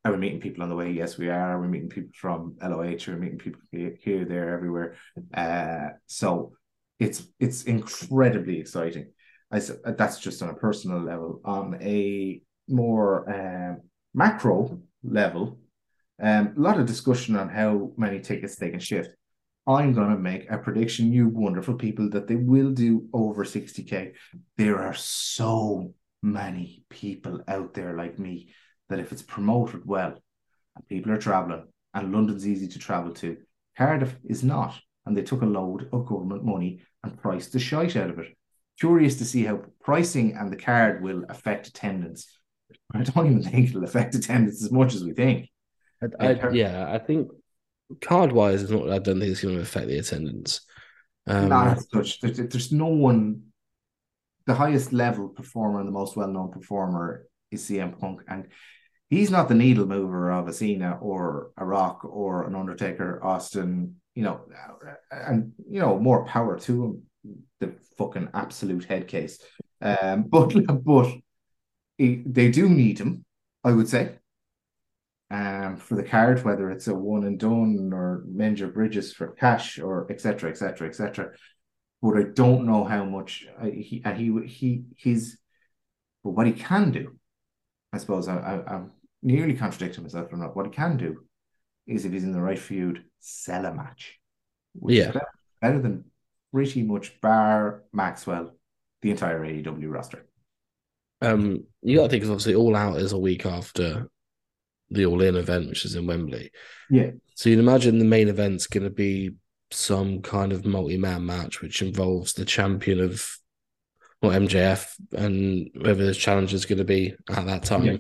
Are we meeting people on the way? Yes, we are. We're meeting people from LOH? We're meeting people here, here there, everywhere? Uh, so it's it's incredibly exciting. I that's just on a personal level. On a more um, macro level, um, a lot of discussion on how many tickets they can shift. I'm going to make a prediction, you wonderful people, that they will do over 60k. There are so many people out there like me that if it's promoted well and people are traveling and London's easy to travel to, Cardiff is not. And they took a load of government money and priced the shite out of it. Curious to see how pricing and the card will affect attendance. I don't even think it'll affect attendance as much as we think. I, I, yeah. I think card wise, it's not. I don't think it's going to affect the attendance. Um, Not as such. There's, there's no one. The highest level performer and the most well known performer is CM Punk, and he's not the needle mover of a Cena or a Rock or an Undertaker, Austin. You know, and you know more power to him. The fucking absolute head case. Um, but but he, they do need him, I would say. Um, for the card, whether it's a one and done or mend your bridges for cash or etc. etc. etc. But I don't know how much I, he and he he he's. But what he can do, I suppose I, I I'm nearly contradicting myself or not. What he can do is if he's in the right feud, sell a match. Yeah. better, better than pretty much bar Maxwell, the entire AEW roster. Um, you got to think, 'cause obviously All Out is a week after the All In event, which is in Wembley. Yeah. So you'd imagine the main event's going to be some kind of multi-man match, which involves the champion of well MJF and whoever the challenge is going to be at that time, Yeah.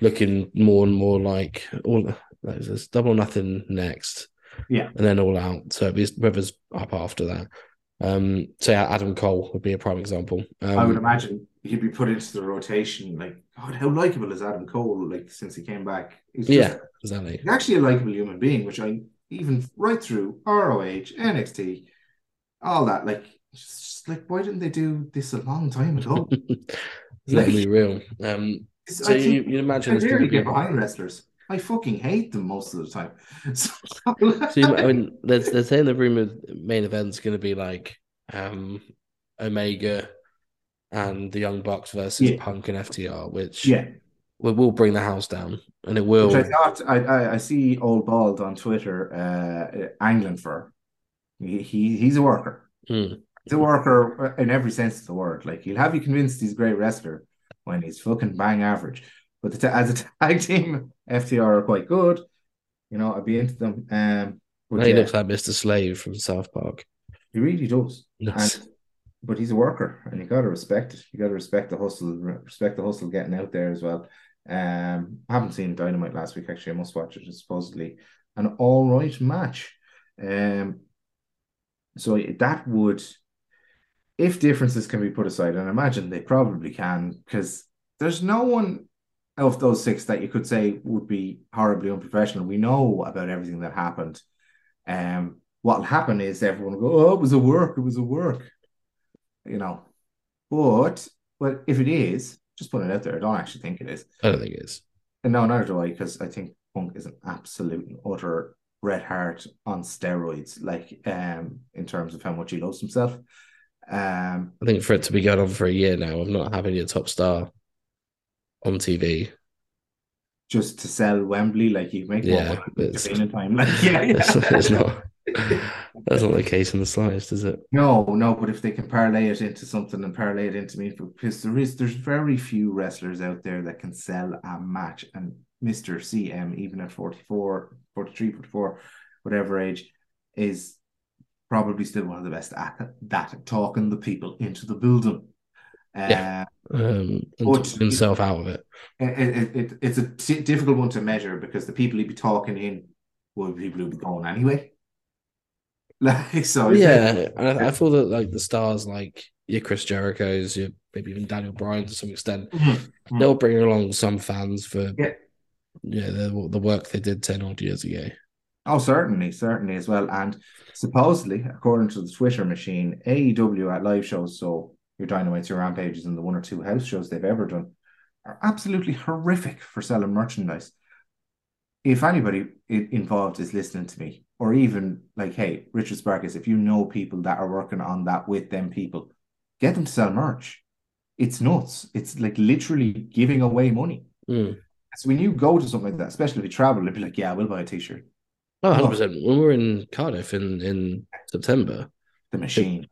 looking more and more like all. There's double nothing next, Yeah. and then All Out. So whoever's up after that. Um, so yeah, Adam Cole would be a prime example. Um, I would imagine he'd be put into the rotation. Like, God, how likable is Adam Cole? Like since he came back, he's just, yeah, exactly. he's actually a likable human being, which I even right through ROH, NXT, all that. Like, just like, why didn't they do this a long time ago? Let me real. Um, so you, you imagine I rarely get behind wrestlers. I fucking hate them most of the time. So, I mean, there's they're saying the rumored main event's going to be like um Omega and the Young Bucks versus Yeah. Punk and FTR, which yeah, will, will bring the house down, and it will. which I thought I, I I see old bald on Twitter uh angling for. He, he he's a worker. Hmm. He's a worker in every sense of the word. Like he'll have you convinced he's a great wrestler when he's fucking bang average. But the as a tag team, FTR are quite good. You know, I'd be into them. Um, but he yeah, looks like Mr. Slave from South Park. he really does. Nice. And but he's a worker, and you got to respect it. You got to respect the hustle, respect the hustle getting out there as well. Um, I haven't seen Dynamite last week. Actually, I must watch it. It's supposedly an all right match. Um, so that would, if differences can be put aside, and I imagine they probably can, because there's no one of those six that you could say would be horribly unprofessional. We know about everything that happened. Um, what'll happen is everyone will go, "Oh, it was a work. It was a work," you know. But but if it is, just put it out there. I don't actually think it is. I don't think it is. And no, neither do I, because I think Punk is an absolute and utter Bret Hart on steroids, like um, in terms of how much he loves himself. Um, I think for it to be going on for a year now I'm not having your top star on TV, just to sell Wembley, like you make Yeah, more money in time. Like, yeah, yeah. it's, it's not. That's not the case in the slightest, is it? No, no, but if they can parlay it into something and parlay it into me, because there is, there's very few wrestlers out there that can sell a match. And Mr. CM, even at 44, 43, 44, whatever age, is probably still one of the best at that, talking the people into the building. Yeah. Uh, Um, and But- himself out of it. it, it, it, it's a difficult one to measure because the people he'd be talking in were people who'd be going anyway. Like, so it's- Yeah, and I, I feel that like the stars, like your Chris Jericho's, your maybe even Daniel Bryan to some extent, Mhm. they'll bring along some fans for Yeah. yeah the the work they did ten odd years ago. Oh, certainly, certainly as well. And supposedly, according to the Twitter machine, AEW at live shows, so your Dynamites, your Rampages, and the one or two house shows they've ever done, are absolutely horrific for selling merchandise. If anybody involved is listening to me, or even like, hey, Richard Sparkus, if you know people that are working on that with them people, get them to sell merch. It's nuts. It's like literally giving away money. Mm. So when you go to something like that, especially if you travel, it'd be like, yeah, we'll buy a t-shirt. Oh, 100 percent. When we were in Cardiff in in September, The machine.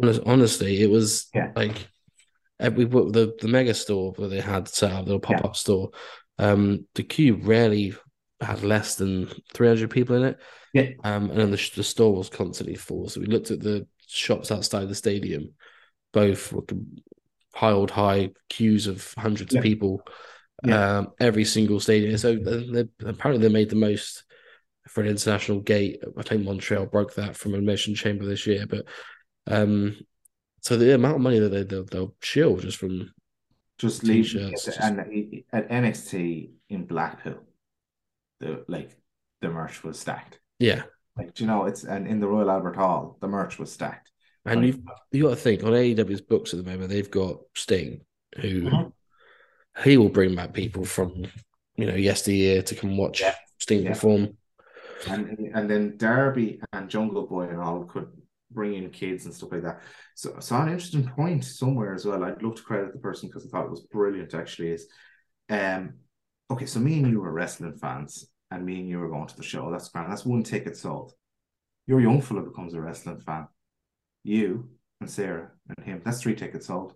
honest, honestly, it was Yeah. like every the the mega store where they had set up the pop up store. Um, the queue rarely had less than three hundred people in it. Yeah. Um, and then the, the store was constantly full. So we looked at the shops outside the stadium, both were piled high queues of hundreds Yeah. of people. Yeah. Um, every single stadium. So they, they, apparently they made the most for an international gate. I think Montreal broke that from Elimination Chamber this year, but um, so the amount of money that they they'll, they'll chill just from just leave and at NXT in Blackpool, the like the merch was stacked. yeah. Like do you know, it's and in the Royal Albert Hall, the merch was stacked. And Like, you've you got to think on AEW's books at the moment, they've got Sting, who Mhm. he will bring back people from you know yesteryear to come watch Yeah. Sting Yeah. perform. And and then Darby and Jungle Boy and all could bring in kids and stuff like that. So I saw an interesting point somewhere as well. I'd love to credit the person because I thought it was brilliant. Actually, is um okay. So me and you were wrestling fans, and me and you were going to the show. That's grand. That's one ticket sold. Your young fella becomes a wrestling fan. You and Sarah and him. That's three tickets sold.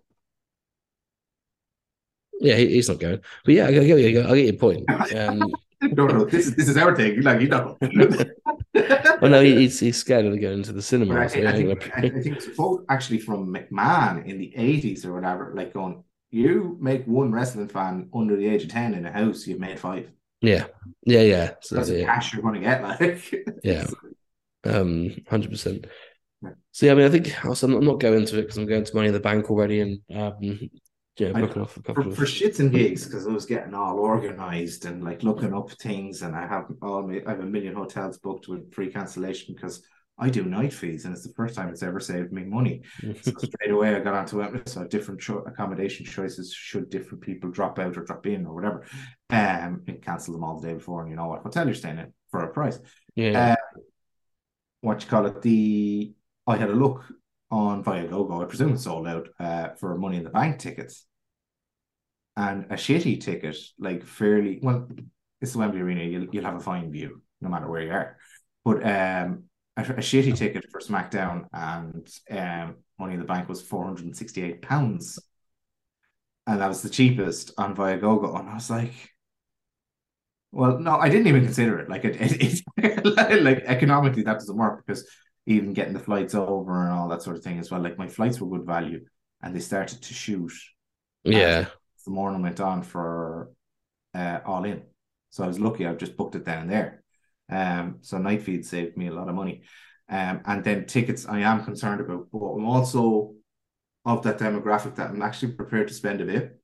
Yeah, he, he's not going, but yeah, I get, I get, I get your point. Um, no, no, this is this is our thing. Like you know. well, no, he, he's he's scared of going to the cinema. I, so I, think, I, think it's both actually from McMahon in the 80s or whatever, like going, you make one wrestling fan under the age of 10 in a house, you've made five. yeah, yeah, yeah. So That's the cash you're going to get, like. Yeah. Um, hundred percent. So yeah, I mean, I think also I'm not going to it because I'm going to Money in the Bank already, and um, Yeah, I- booking off a couple for, of for shits and gigs because I was getting all organized and like looking up things and I have all my, I have a million hotels booked with free cancellation because I do night fees and it's the first time it's ever saved me money. So straight away I got onto it. So different cho- accommodation choices should different people drop out or drop in or whatever. Um, and cancel them all the day before and you know what hotel you're staying in for a price. yeah. Uh, what you call it? The I had a look on Viagogo. I presume it's sold out uh, for Money in the Bank tickets, and a shitty ticket, like fairly well, it's the Wembley Arena. You'll you'll have a fine view no matter where you are, but um, a, a shitty ticket for SmackDown and um, Money in the Bank was four hundred and sixty eight pounds, and that was the cheapest on Viagogo, and I was like. Well, no, I didn't even consider it. Like it, it, it like economically that doesn't work because even getting the flights over and all that sort of thing as well. Like my flights were good value, and they started to shoot yeah. the morning went on for uh, all in. So I was lucky. I've just booked it down there. Um, so night feed saved me a lot of money. Um, and then tickets I am concerned about, but I'm also of that demographic that I'm actually prepared to spend a bit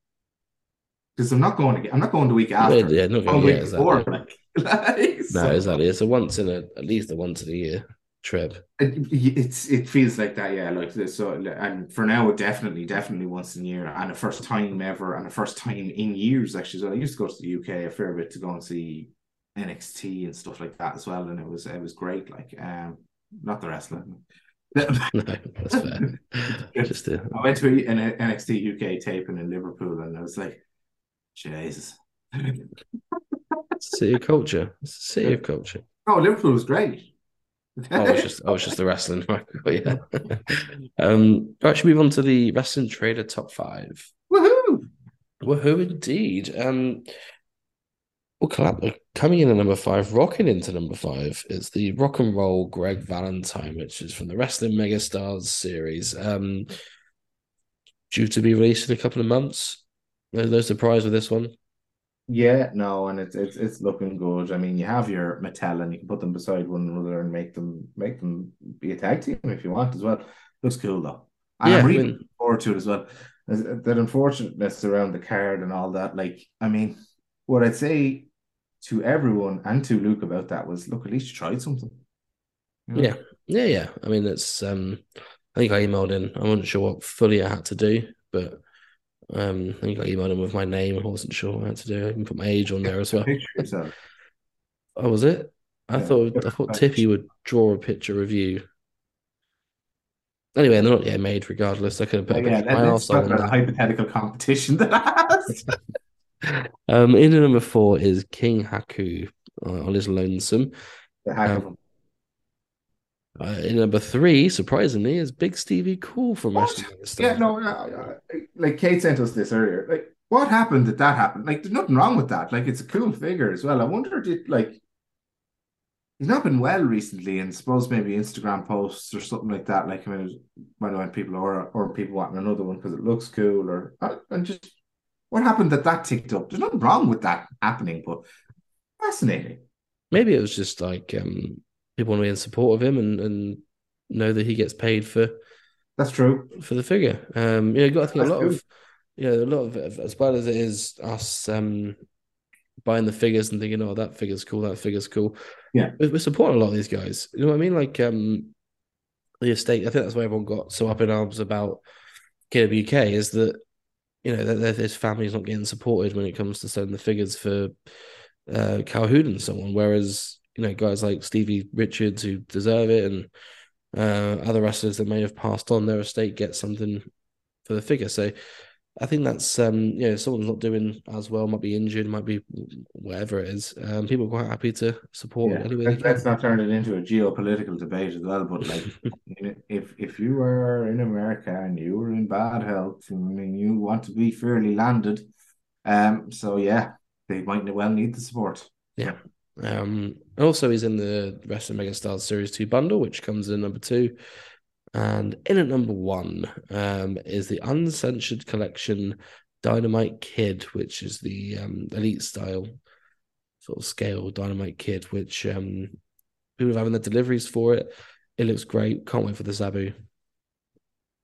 because I'm not going to get. I'm not going the week after. Yeah, yeah, not going going yeah, week before. exactly. Like, like, No, so- exactly. It's a once in a at least a once in a year trip. It, it's it feels like that, yeah. Like this, so and for now, definitely, definitely once in a year, and a first time ever, and a first time in years actually. So I used to go to the UK a fair bit to go and see NXT and stuff like that as well, and it was it was great. Like, um, not the wrestling. No, that's fair. Just a, I went to an NXT UK taping in Liverpool, and I was like, Jesus. city of culture. It's a city of culture. Oh, Liverpool was great. Oh, it's just oh, it's just the wrestling. Yeah. um, right, should we move on to the wrestling trader top five. Woohoo! Woohoo, indeed. Um, well, collab- coming in at number five, rocking into number five is the Rock and Roll Greg Valentine, which is from the Wrestling Megastars series. Um, due to be released in a couple of months. No, no surprise with this one. Yeah, no, and it's it's it's looking good. I mean, you have your Mattel, and you can put them beside one another and make them make them be a tag team if you want as well. Looks cool though, and Yeah, I'm I really mean- forward to it as well. That unfortunateness around the card and all that. Like, I mean, what I'd say to everyone and to Luke about that was, look, at least you tried something. You know? Yeah, yeah, yeah. I mean, it's um, I think I emailed in. I wasn't sure what fully I had to do, but um, I think I emailed in with my name. I wasn't sure how to do. it. I can put my age on there as well. Picture. Oh, was it? I Yeah. thought I thought Tippy would draw a picture of you. Anyway, they're not yet made. Regardless, I could have put a yeah, my talk on about a hypothetical competition that has. Um, in number four is King Haku uh, on his lonesome. The hack Um. Uh, in number three, surprisingly, is Big Stevie Cool from? Wrestling Yeah, no, uh, like Kate sent us this earlier. Like, what happened that that happened? Like, there's nothing wrong with that. Like, it's a cool figure as well. I wonder, did like he's not been well recently, and suppose maybe Instagram posts or something like that. Like, I mean, whether when people or or people wanting another one because it looks cool, or and just what happened that that ticked up? There's nothing wrong with that happening, but fascinating. Maybe it was just like um, people want to be in support of him and, and know that he gets paid for That's true. for the figure. Um, you know, got to think a lot good. of yeah, a lot of as bad as it is us um buying the figures and thinking, oh, that figure's cool, that figure's cool. Yeah. we're, we're supporting a lot of these guys. You know what I mean? Like um, the estate. I think that's why everyone got so up in arms about KWK is that you know that that his family's not getting supported when it comes to selling the figures for uh Calhoun and so on. Whereas you know guys like Stevie Richards who deserve it and uh, other wrestlers that may have passed on their estate get something for the figure. So I think that's um you know someone's not doing as well, might be injured, might be whatever it is. Um, people are quite happy to support Yeah, any way they let's, let's not turn it into a geopolitical debate as well. But like, if if you were in America and you were in bad health, I mean, you want to be fairly landed. Um, so yeah, they might well need the support. Um, and also he's in the Wrestling Megastars Series Two bundle, which comes in number two. And in at number one um, is the Uncensored Collection Dynamite Kid, which is the um, elite style sort of scale Dynamite Kid, which um, people are having the deliveries for it. It looks great. Can't wait for the Sabu.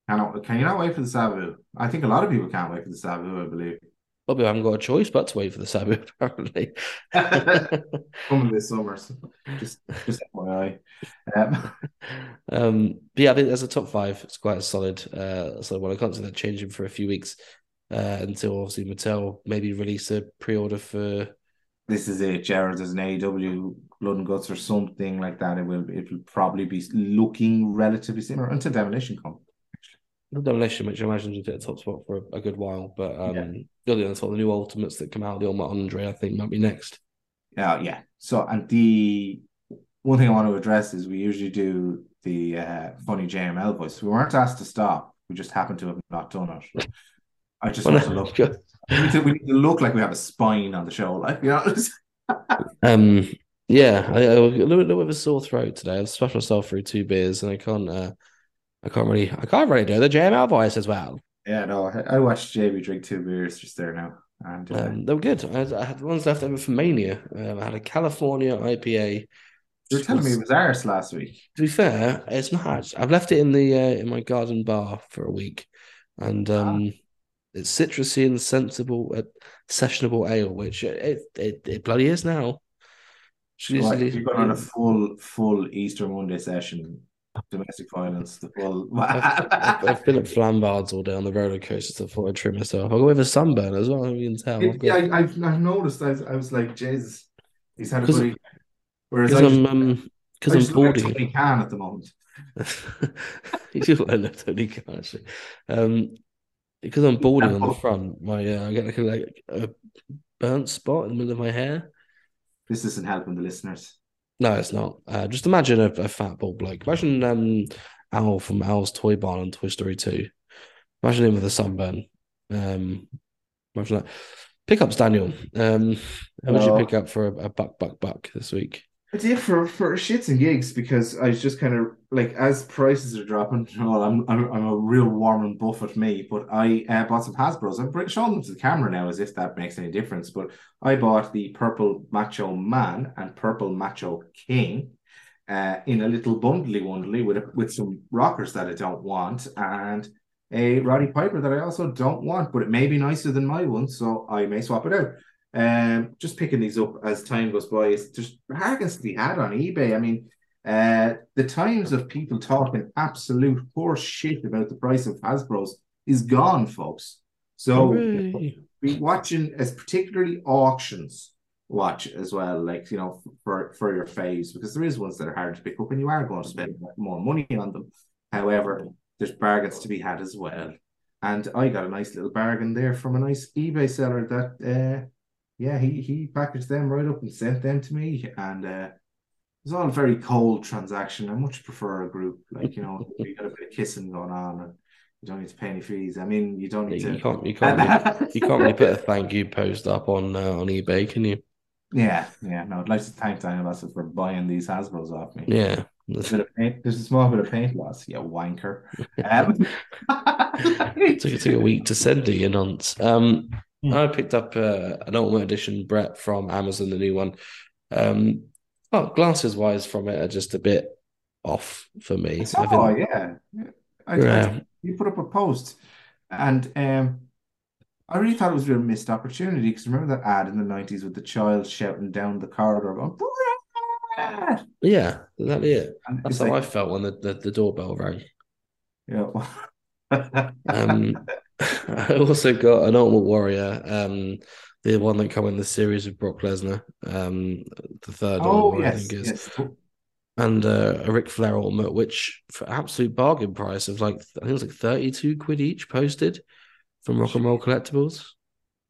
Can, can you not wait for the Sabu? I think a lot of people can't wait for the Sabu, I believe. Probably haven't got a choice but to wait for the Sabu, apparently. Coming this summer. So just just FYI. Um, um, but yeah, I think as a top five, it's quite a solid, uh, solid one. I can't see that changing for a few weeks uh, until obviously Mattel maybe release a pre-order for. this is it, Jared. There's an AEW Blood and Guts or something like that. It will it will probably be looking relatively similar until Demolition come. The Demolition, which I imagine will get a top spot for a, a good while, but um, Yeah. the other sort of the new Ultimates that come out, the Ultimate Andre, I think might be next. Yeah, yeah. So and the one thing I want to address is we usually do the uh, funny JML voice. We weren't asked to stop. We just happened to have not done it. I just want to look. We need to, we need to look like we have a spine on the show, like you know. Um, yeah, I, I a little, little bit of a sore throat today. I've smashed myself through two beers, and I can't, uh, I can't really, I can't really do the JML voice as well. yeah, no. I, I watched JB drink two beers just there now, and uh, Um, they were good. I, had- I had ones left over from Mania. Um, I had a California IPA. you were telling me it was ours last week. To be fair, it's not. I've left it in the uh, in my garden bar for a week, and um, it's citrusy and sensible, uh, sessionable ale, which it it, it bloody is now. Easily- you're going on a full full Easter Monday session, domestic violence, Well. I've, I've, I've been at Flambards all day on the roller so I thought I'd trim myself. I'll go with a sunburn as well. You can tell. I've yeah, I, I've, I've noticed. I was, I was like, Jesus, he's had a pretty. Whereas I Because just, I'm um, I because I'm just look like boarding. Tony Khan at the moment. you do look like Tony Khan, actually. Um, because I'm balding on the front, my uh, I get like a, like a burnt spot in the middle of my hair. This isn't helping the listeners. No, it's not. Uh, just imagine a, a fat bald bloke. Imagine um Al from Al's Toy Barn on Toy Story 2. Imagine him with a sunburn. Um, imagine that. Pickups, Daniel. Um, how would you pick up for a, a buck, buck, buck this week? Did for for shits and gigs because I was just kind of like as prices are dropping. Well, I'm I'm, I'm a real Warren Buffett me, but I uh, bought some Hasbro's. I'm showing them to the camera now as if that makes any difference. But I bought the purple Macho Man and purple Macho King, uh, in a little bundly wundly with a, with some rockers that I don't want and a Roddy Piper that I also don't want, but it may be nicer than my one, so I may swap it out. Um, just picking these up as time goes by. It's just bargains to be had on eBay. I mean, uh, the times of people talking absolute horse shit about the price of Hasbro's is gone, folks. So Hooray. be watching as particularly auctions watch as well, like you know, for for your faves, because there is ones that are hard to pick up and you are going to spend more money on them. However, there's bargains to be had as well. And I got a nice little bargain there from a nice eBay seller that uh yeah, he he packaged them right up and sent them to me. And uh it was all a very cold transaction. I much prefer a group, like you know, we got a bit of kissing going on and you don't need to pay any fees. I mean, you don't need You to can't, you can't, really, you can't really put a thank you post up on uh, on eBay, can you? Yeah, yeah. No, I'd like to thank Daniel Bassett for buying these Hasbro's off me. Yeah. There's a, bit of paint, there's a small bit of paint loss, you wanker. Um, It took, it took a week to send it, you nonce. Um, Hmm. I picked up uh, an Ultimate Edition Brett from Amazon, the new one. Um, oh, glasses wise from it are just a bit off for me. I think- oh yeah, I, Yeah. you put up a post, and um, I really thought it was a real missed opportunity because remember that ad in the nineties with the child shouting down the corridor, going, "Brett!" yeah, exactly it. And That's how I felt when the, the, the doorbell rang. yeah. Um, I also got an Ultimate Warrior, um, the one that come in the series with Brock Lesnar, um, the third oh I yes, think it is. yes. and uh, a Ric Flair Ultimate, which for absolute bargain price of like I think it was like thirty two quid each posted from Rock and Roll Collectibles.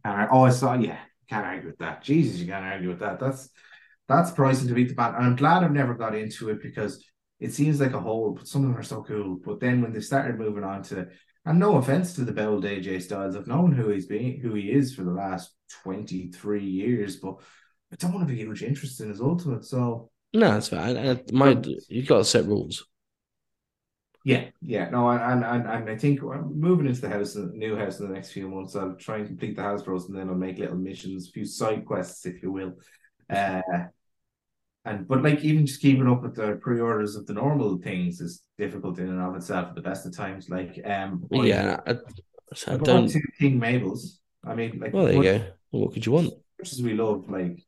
Can't ar- Oh, I saw. Yeah, can't argue with that. Jesus, you can't argue with that. That's that's pricing to beat the band. And I'm glad I've never got into it because it seems like a hole, but some of them are so cool. But then when they started moving on to, and no offense to the Bell AJ Styles, I've known who he's been, who he is for the last 23 years, but I don't want to be huge interest in his ultimate. So No, that's fine. And my you've got to set rules. yeah, yeah, no, and and, and I think I'm moving into the house, new house in the next few months. I'll try and complete the Hasbros, and then I'll make little missions, a few side quests, if you will. Uh, and but like even just keeping up with the pre-orders of the normal things is difficult in and of itself at the best of times. Like um, Yeah, I, I I don't. two King Mabels. I mean, like Well, there you go. What could you want? much as we love like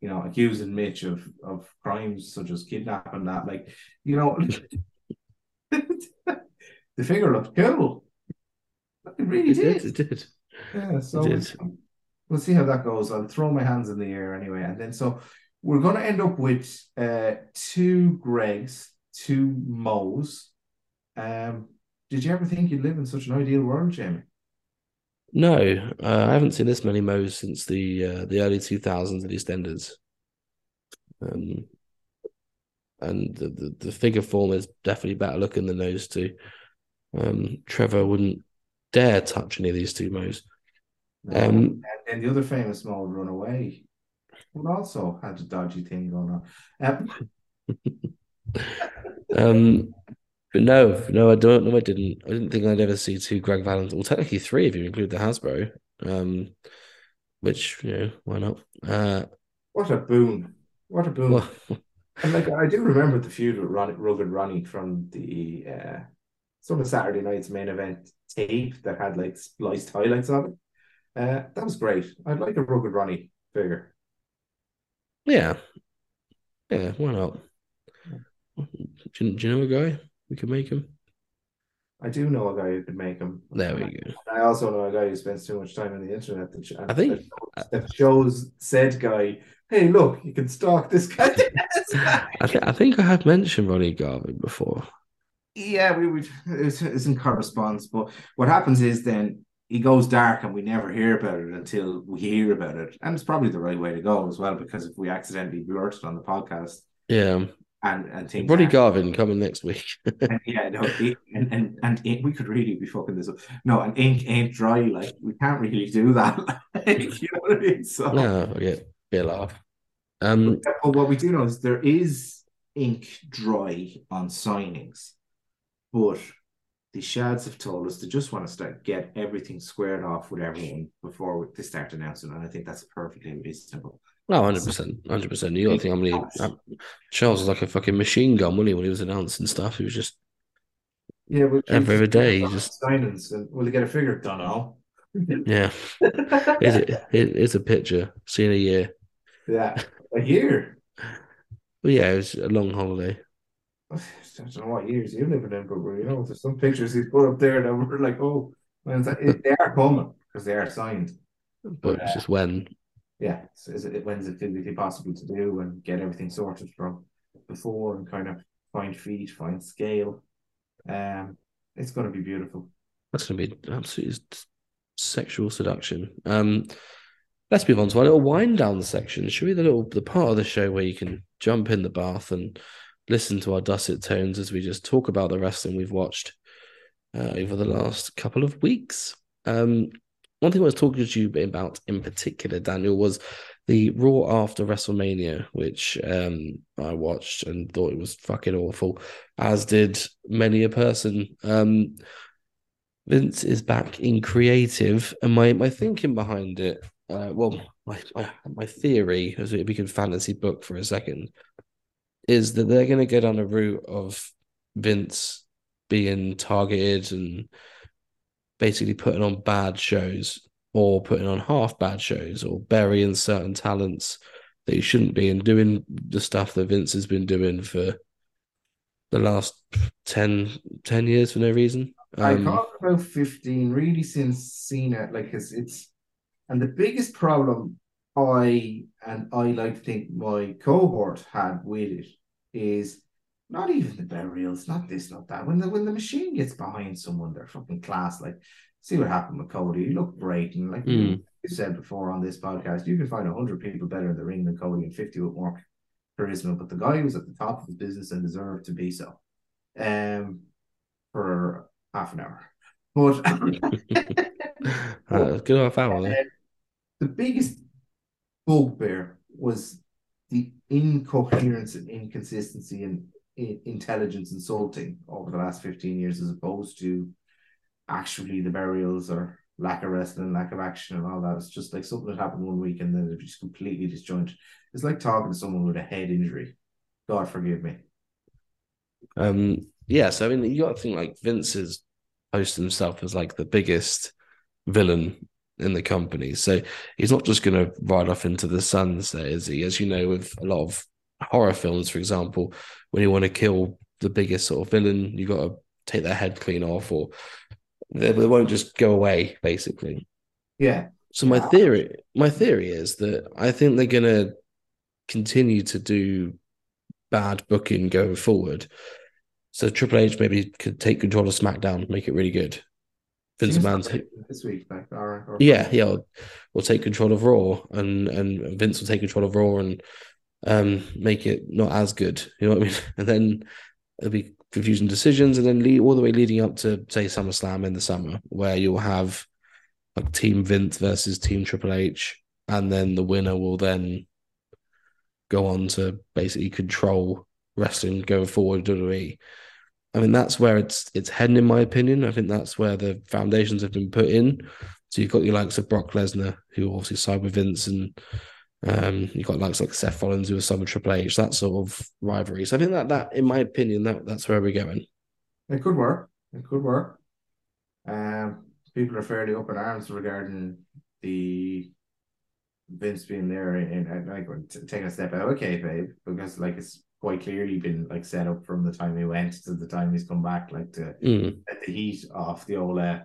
you know accusing Mitch of of crimes such as kidnapping that like you know the figure looked cool it really It did, did. It did. yeah so we'll, did. we'll see how that goes I'll throw my hands in the air anyway and then so we're going to end up with uh two Gregs two Moes um did you ever think you'd live in such an ideal world Jamie No, uh, I haven't seen this many Moes since the uh, the early two thousands at EastEnders. Um, and the, the the figure form is definitely better looking than those two. Um, Trevor wouldn't dare touch any of these two Moes. Um, and then the other famous Mo would run away who also had a dodgy thing going on um, Um, but no, no, I don't. No, I didn't. I didn't think I'd ever see two Greg Valentine. Well, technically three if you include the Hasbro. Um, which you know, why not? Uh, What a boon. What a boon. and like I do remember the feud with Ronnie, Rugged Ronnie from the uh some of Saturday night's main event tape that had like spliced highlights of it. Uh that was great. I'd like a Rugged Ronnie figure. Yeah, yeah, why not? Do you, do you know a guy we could make him? I do know a guy who could make them. There we go. I also know a guy who spends too much time on the internet that, I think- that, shows said guy, hey, look, you can stalk this guy. I think I think I have mentioned Ronnie Garvin before. Yeah, we would. It's, it's in correspondence, but what happens is then he goes dark, and we never hear about it until we hear about it, and it's probably the right way to go as well. Because if we accidentally blurt it on the podcast Yeah, and and things, aren't- Garvin coming next week. and yeah, no, and and and ink, we could really be fucking this up. No, and ink ain't dry. Like we can't really do that. Like, you know what I mean? So, no, get be laugh. Um, but what we do know is there is ink dry on signings, but the Shads have told us they just want to start get everything squared off with everyone before they start announcing, and I think that's perfectly reasonable. no, hundred percent, hundred percent. You to think how many. uh, Charles was like a fucking machine gun, wasn't he? When he was announcing stuff, he was just Yeah, but Every other day, just- signings and will they get a figure done? Now, yeah. Is it? it it's a picture. See in a year. yeah, a year. But yeah, it was a long holiday. I don't know what years you living in, but you know, there's some pictures he's put up there that were like, oh, that? they are coming because they are signed. But it's just when. Yeah, so is it when's it physically possible to do and get everything sorted from before and kind of find feet, find scale. Um, it's going to be beautiful. That's going to be absolute s- sexual seduction. Um, let's move on to our little wind down section. Should we? The little the part of the show where you can jump in the bath and listen to our dusset tones as we just talk about the wrestling we've watched uh, over the last couple of weeks. Um, one thing I was talking to you about in particular, Daniel, was the Raw after WrestleMania, which um, I watched and thought it was fucking awful, as did many a person. Um, Vince is back in creative, and my my thinking behind it, uh, well, my, my my theory, as we can fantasy book for a second, is that they're going to get on a route of Vince being targeted and basically putting on bad shows or putting on half bad shows or burying certain talents that he shouldn't be and doing the stuff that Vince has been doing for the last 10, 10 years for no reason. I Um, call it about 15, really, since Cena. Like, it's, it's, and the biggest problem I, and I like to think my cohort had with it is not even the burials, not this, not that. When the when the machine gets behind someone, they're fucking class. Like, see what happened with Cody. He looked great. And like you Mm. you said before on this podcast, you can find 100 people better in the ring than Cody and 50 with more charisma. But the guy was at the top of his business and deserved to be so. Um, for half an hour. But uh, good half hour there. the biggest bugbear was the incoherence and inconsistency and in intelligence insulting over the last 15 years as opposed to actually the burials or lack of wrestling, lack of action, and all that. It's just like something that happened one week and then it's just completely disjointed. It's like talking to someone with a head injury. God forgive me. Um, yeah, so I mean, you got to think like Vince is posted himself as like the biggest villain in the company, so he's not just going to ride off into the sunset, is he? As you know, with a lot of horror films, for example, when you want to kill the biggest sort of villain, you got to take their head clean off, or they, they won't just go away, basically. Yeah. So my theory, my theory is that I think they're gonna continue to do bad booking going forward. So Triple H maybe could take control of SmackDown, make it really good. Vince Seems McMahon, this week, like, or, or yeah, yeah, will take control of Raw, and and Vince will take control of Raw and um make it not as good. You know what I mean? And then there'll be confusing decisions, and then lead all the way leading up to say SummerSlam in the summer, where you'll have like Team Vince versus Team Triple H, and then the winner will then go on to basically control wrestling going forward. WWE. I mean, that's where it's it's heading, in my opinion. I think that's where the foundations have been put in. So you've got your likes of Brock Lesnar, who obviously side with Vince, and um, you've got likes like Seth Rollins, who was side with Triple H. That sort of rivalry. So I think that that, in my opinion, that that's where we're going. It could work. It could work. Um, people are fairly up in arms regarding the Vince being there and, and like taking a step out of kayfabe because like it's quite clearly been like set up from the time he went to the time he's come back, like to Mm. get the heat off the old uh,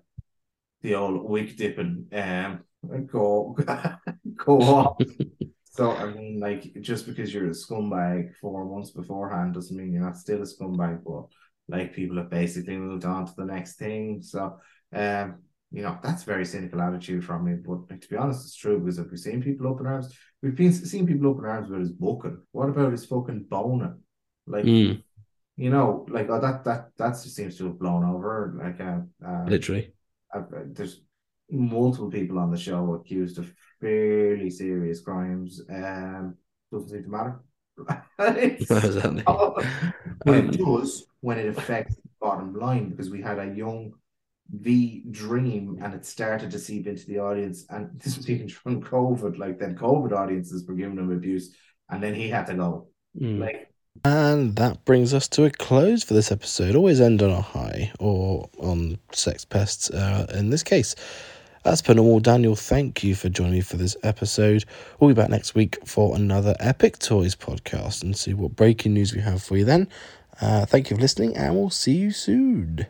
the old wig dipping um and go go off. So I mean, like, just because you're a scumbag four months beforehand doesn't mean you're not still a scumbag. But like, people have basically moved on to the next thing. So, um, you know, that's a very cynical attitude from me. But like, to be honest, it's true because if we've seen people up in arms, we've been seeing people open arms about his booking. What about his fucking boning? Like, Mm. you know, like oh, that that that just seems to have blown over. Like, uh, uh, Literally. Uh, there's multiple people on the show accused of fairly serious crimes. Um, doesn't seem to matter. Exactly. but Um, it does when it affects the bottom line because we had a young V dream and it started to seep into the audience. And this was even from COVID. Like then, COVID audiences were giving him abuse, and then he had to go. Mm. Like, And that brings us to a close for this episode. Always end on a high or on sex pests uh, in this case. As per normal, Daniel, thank you for joining me for this episode. We'll be back next week for another Epic Toys podcast and see what breaking news we have for you then. Uh, thank you for listening, and we'll see you soon.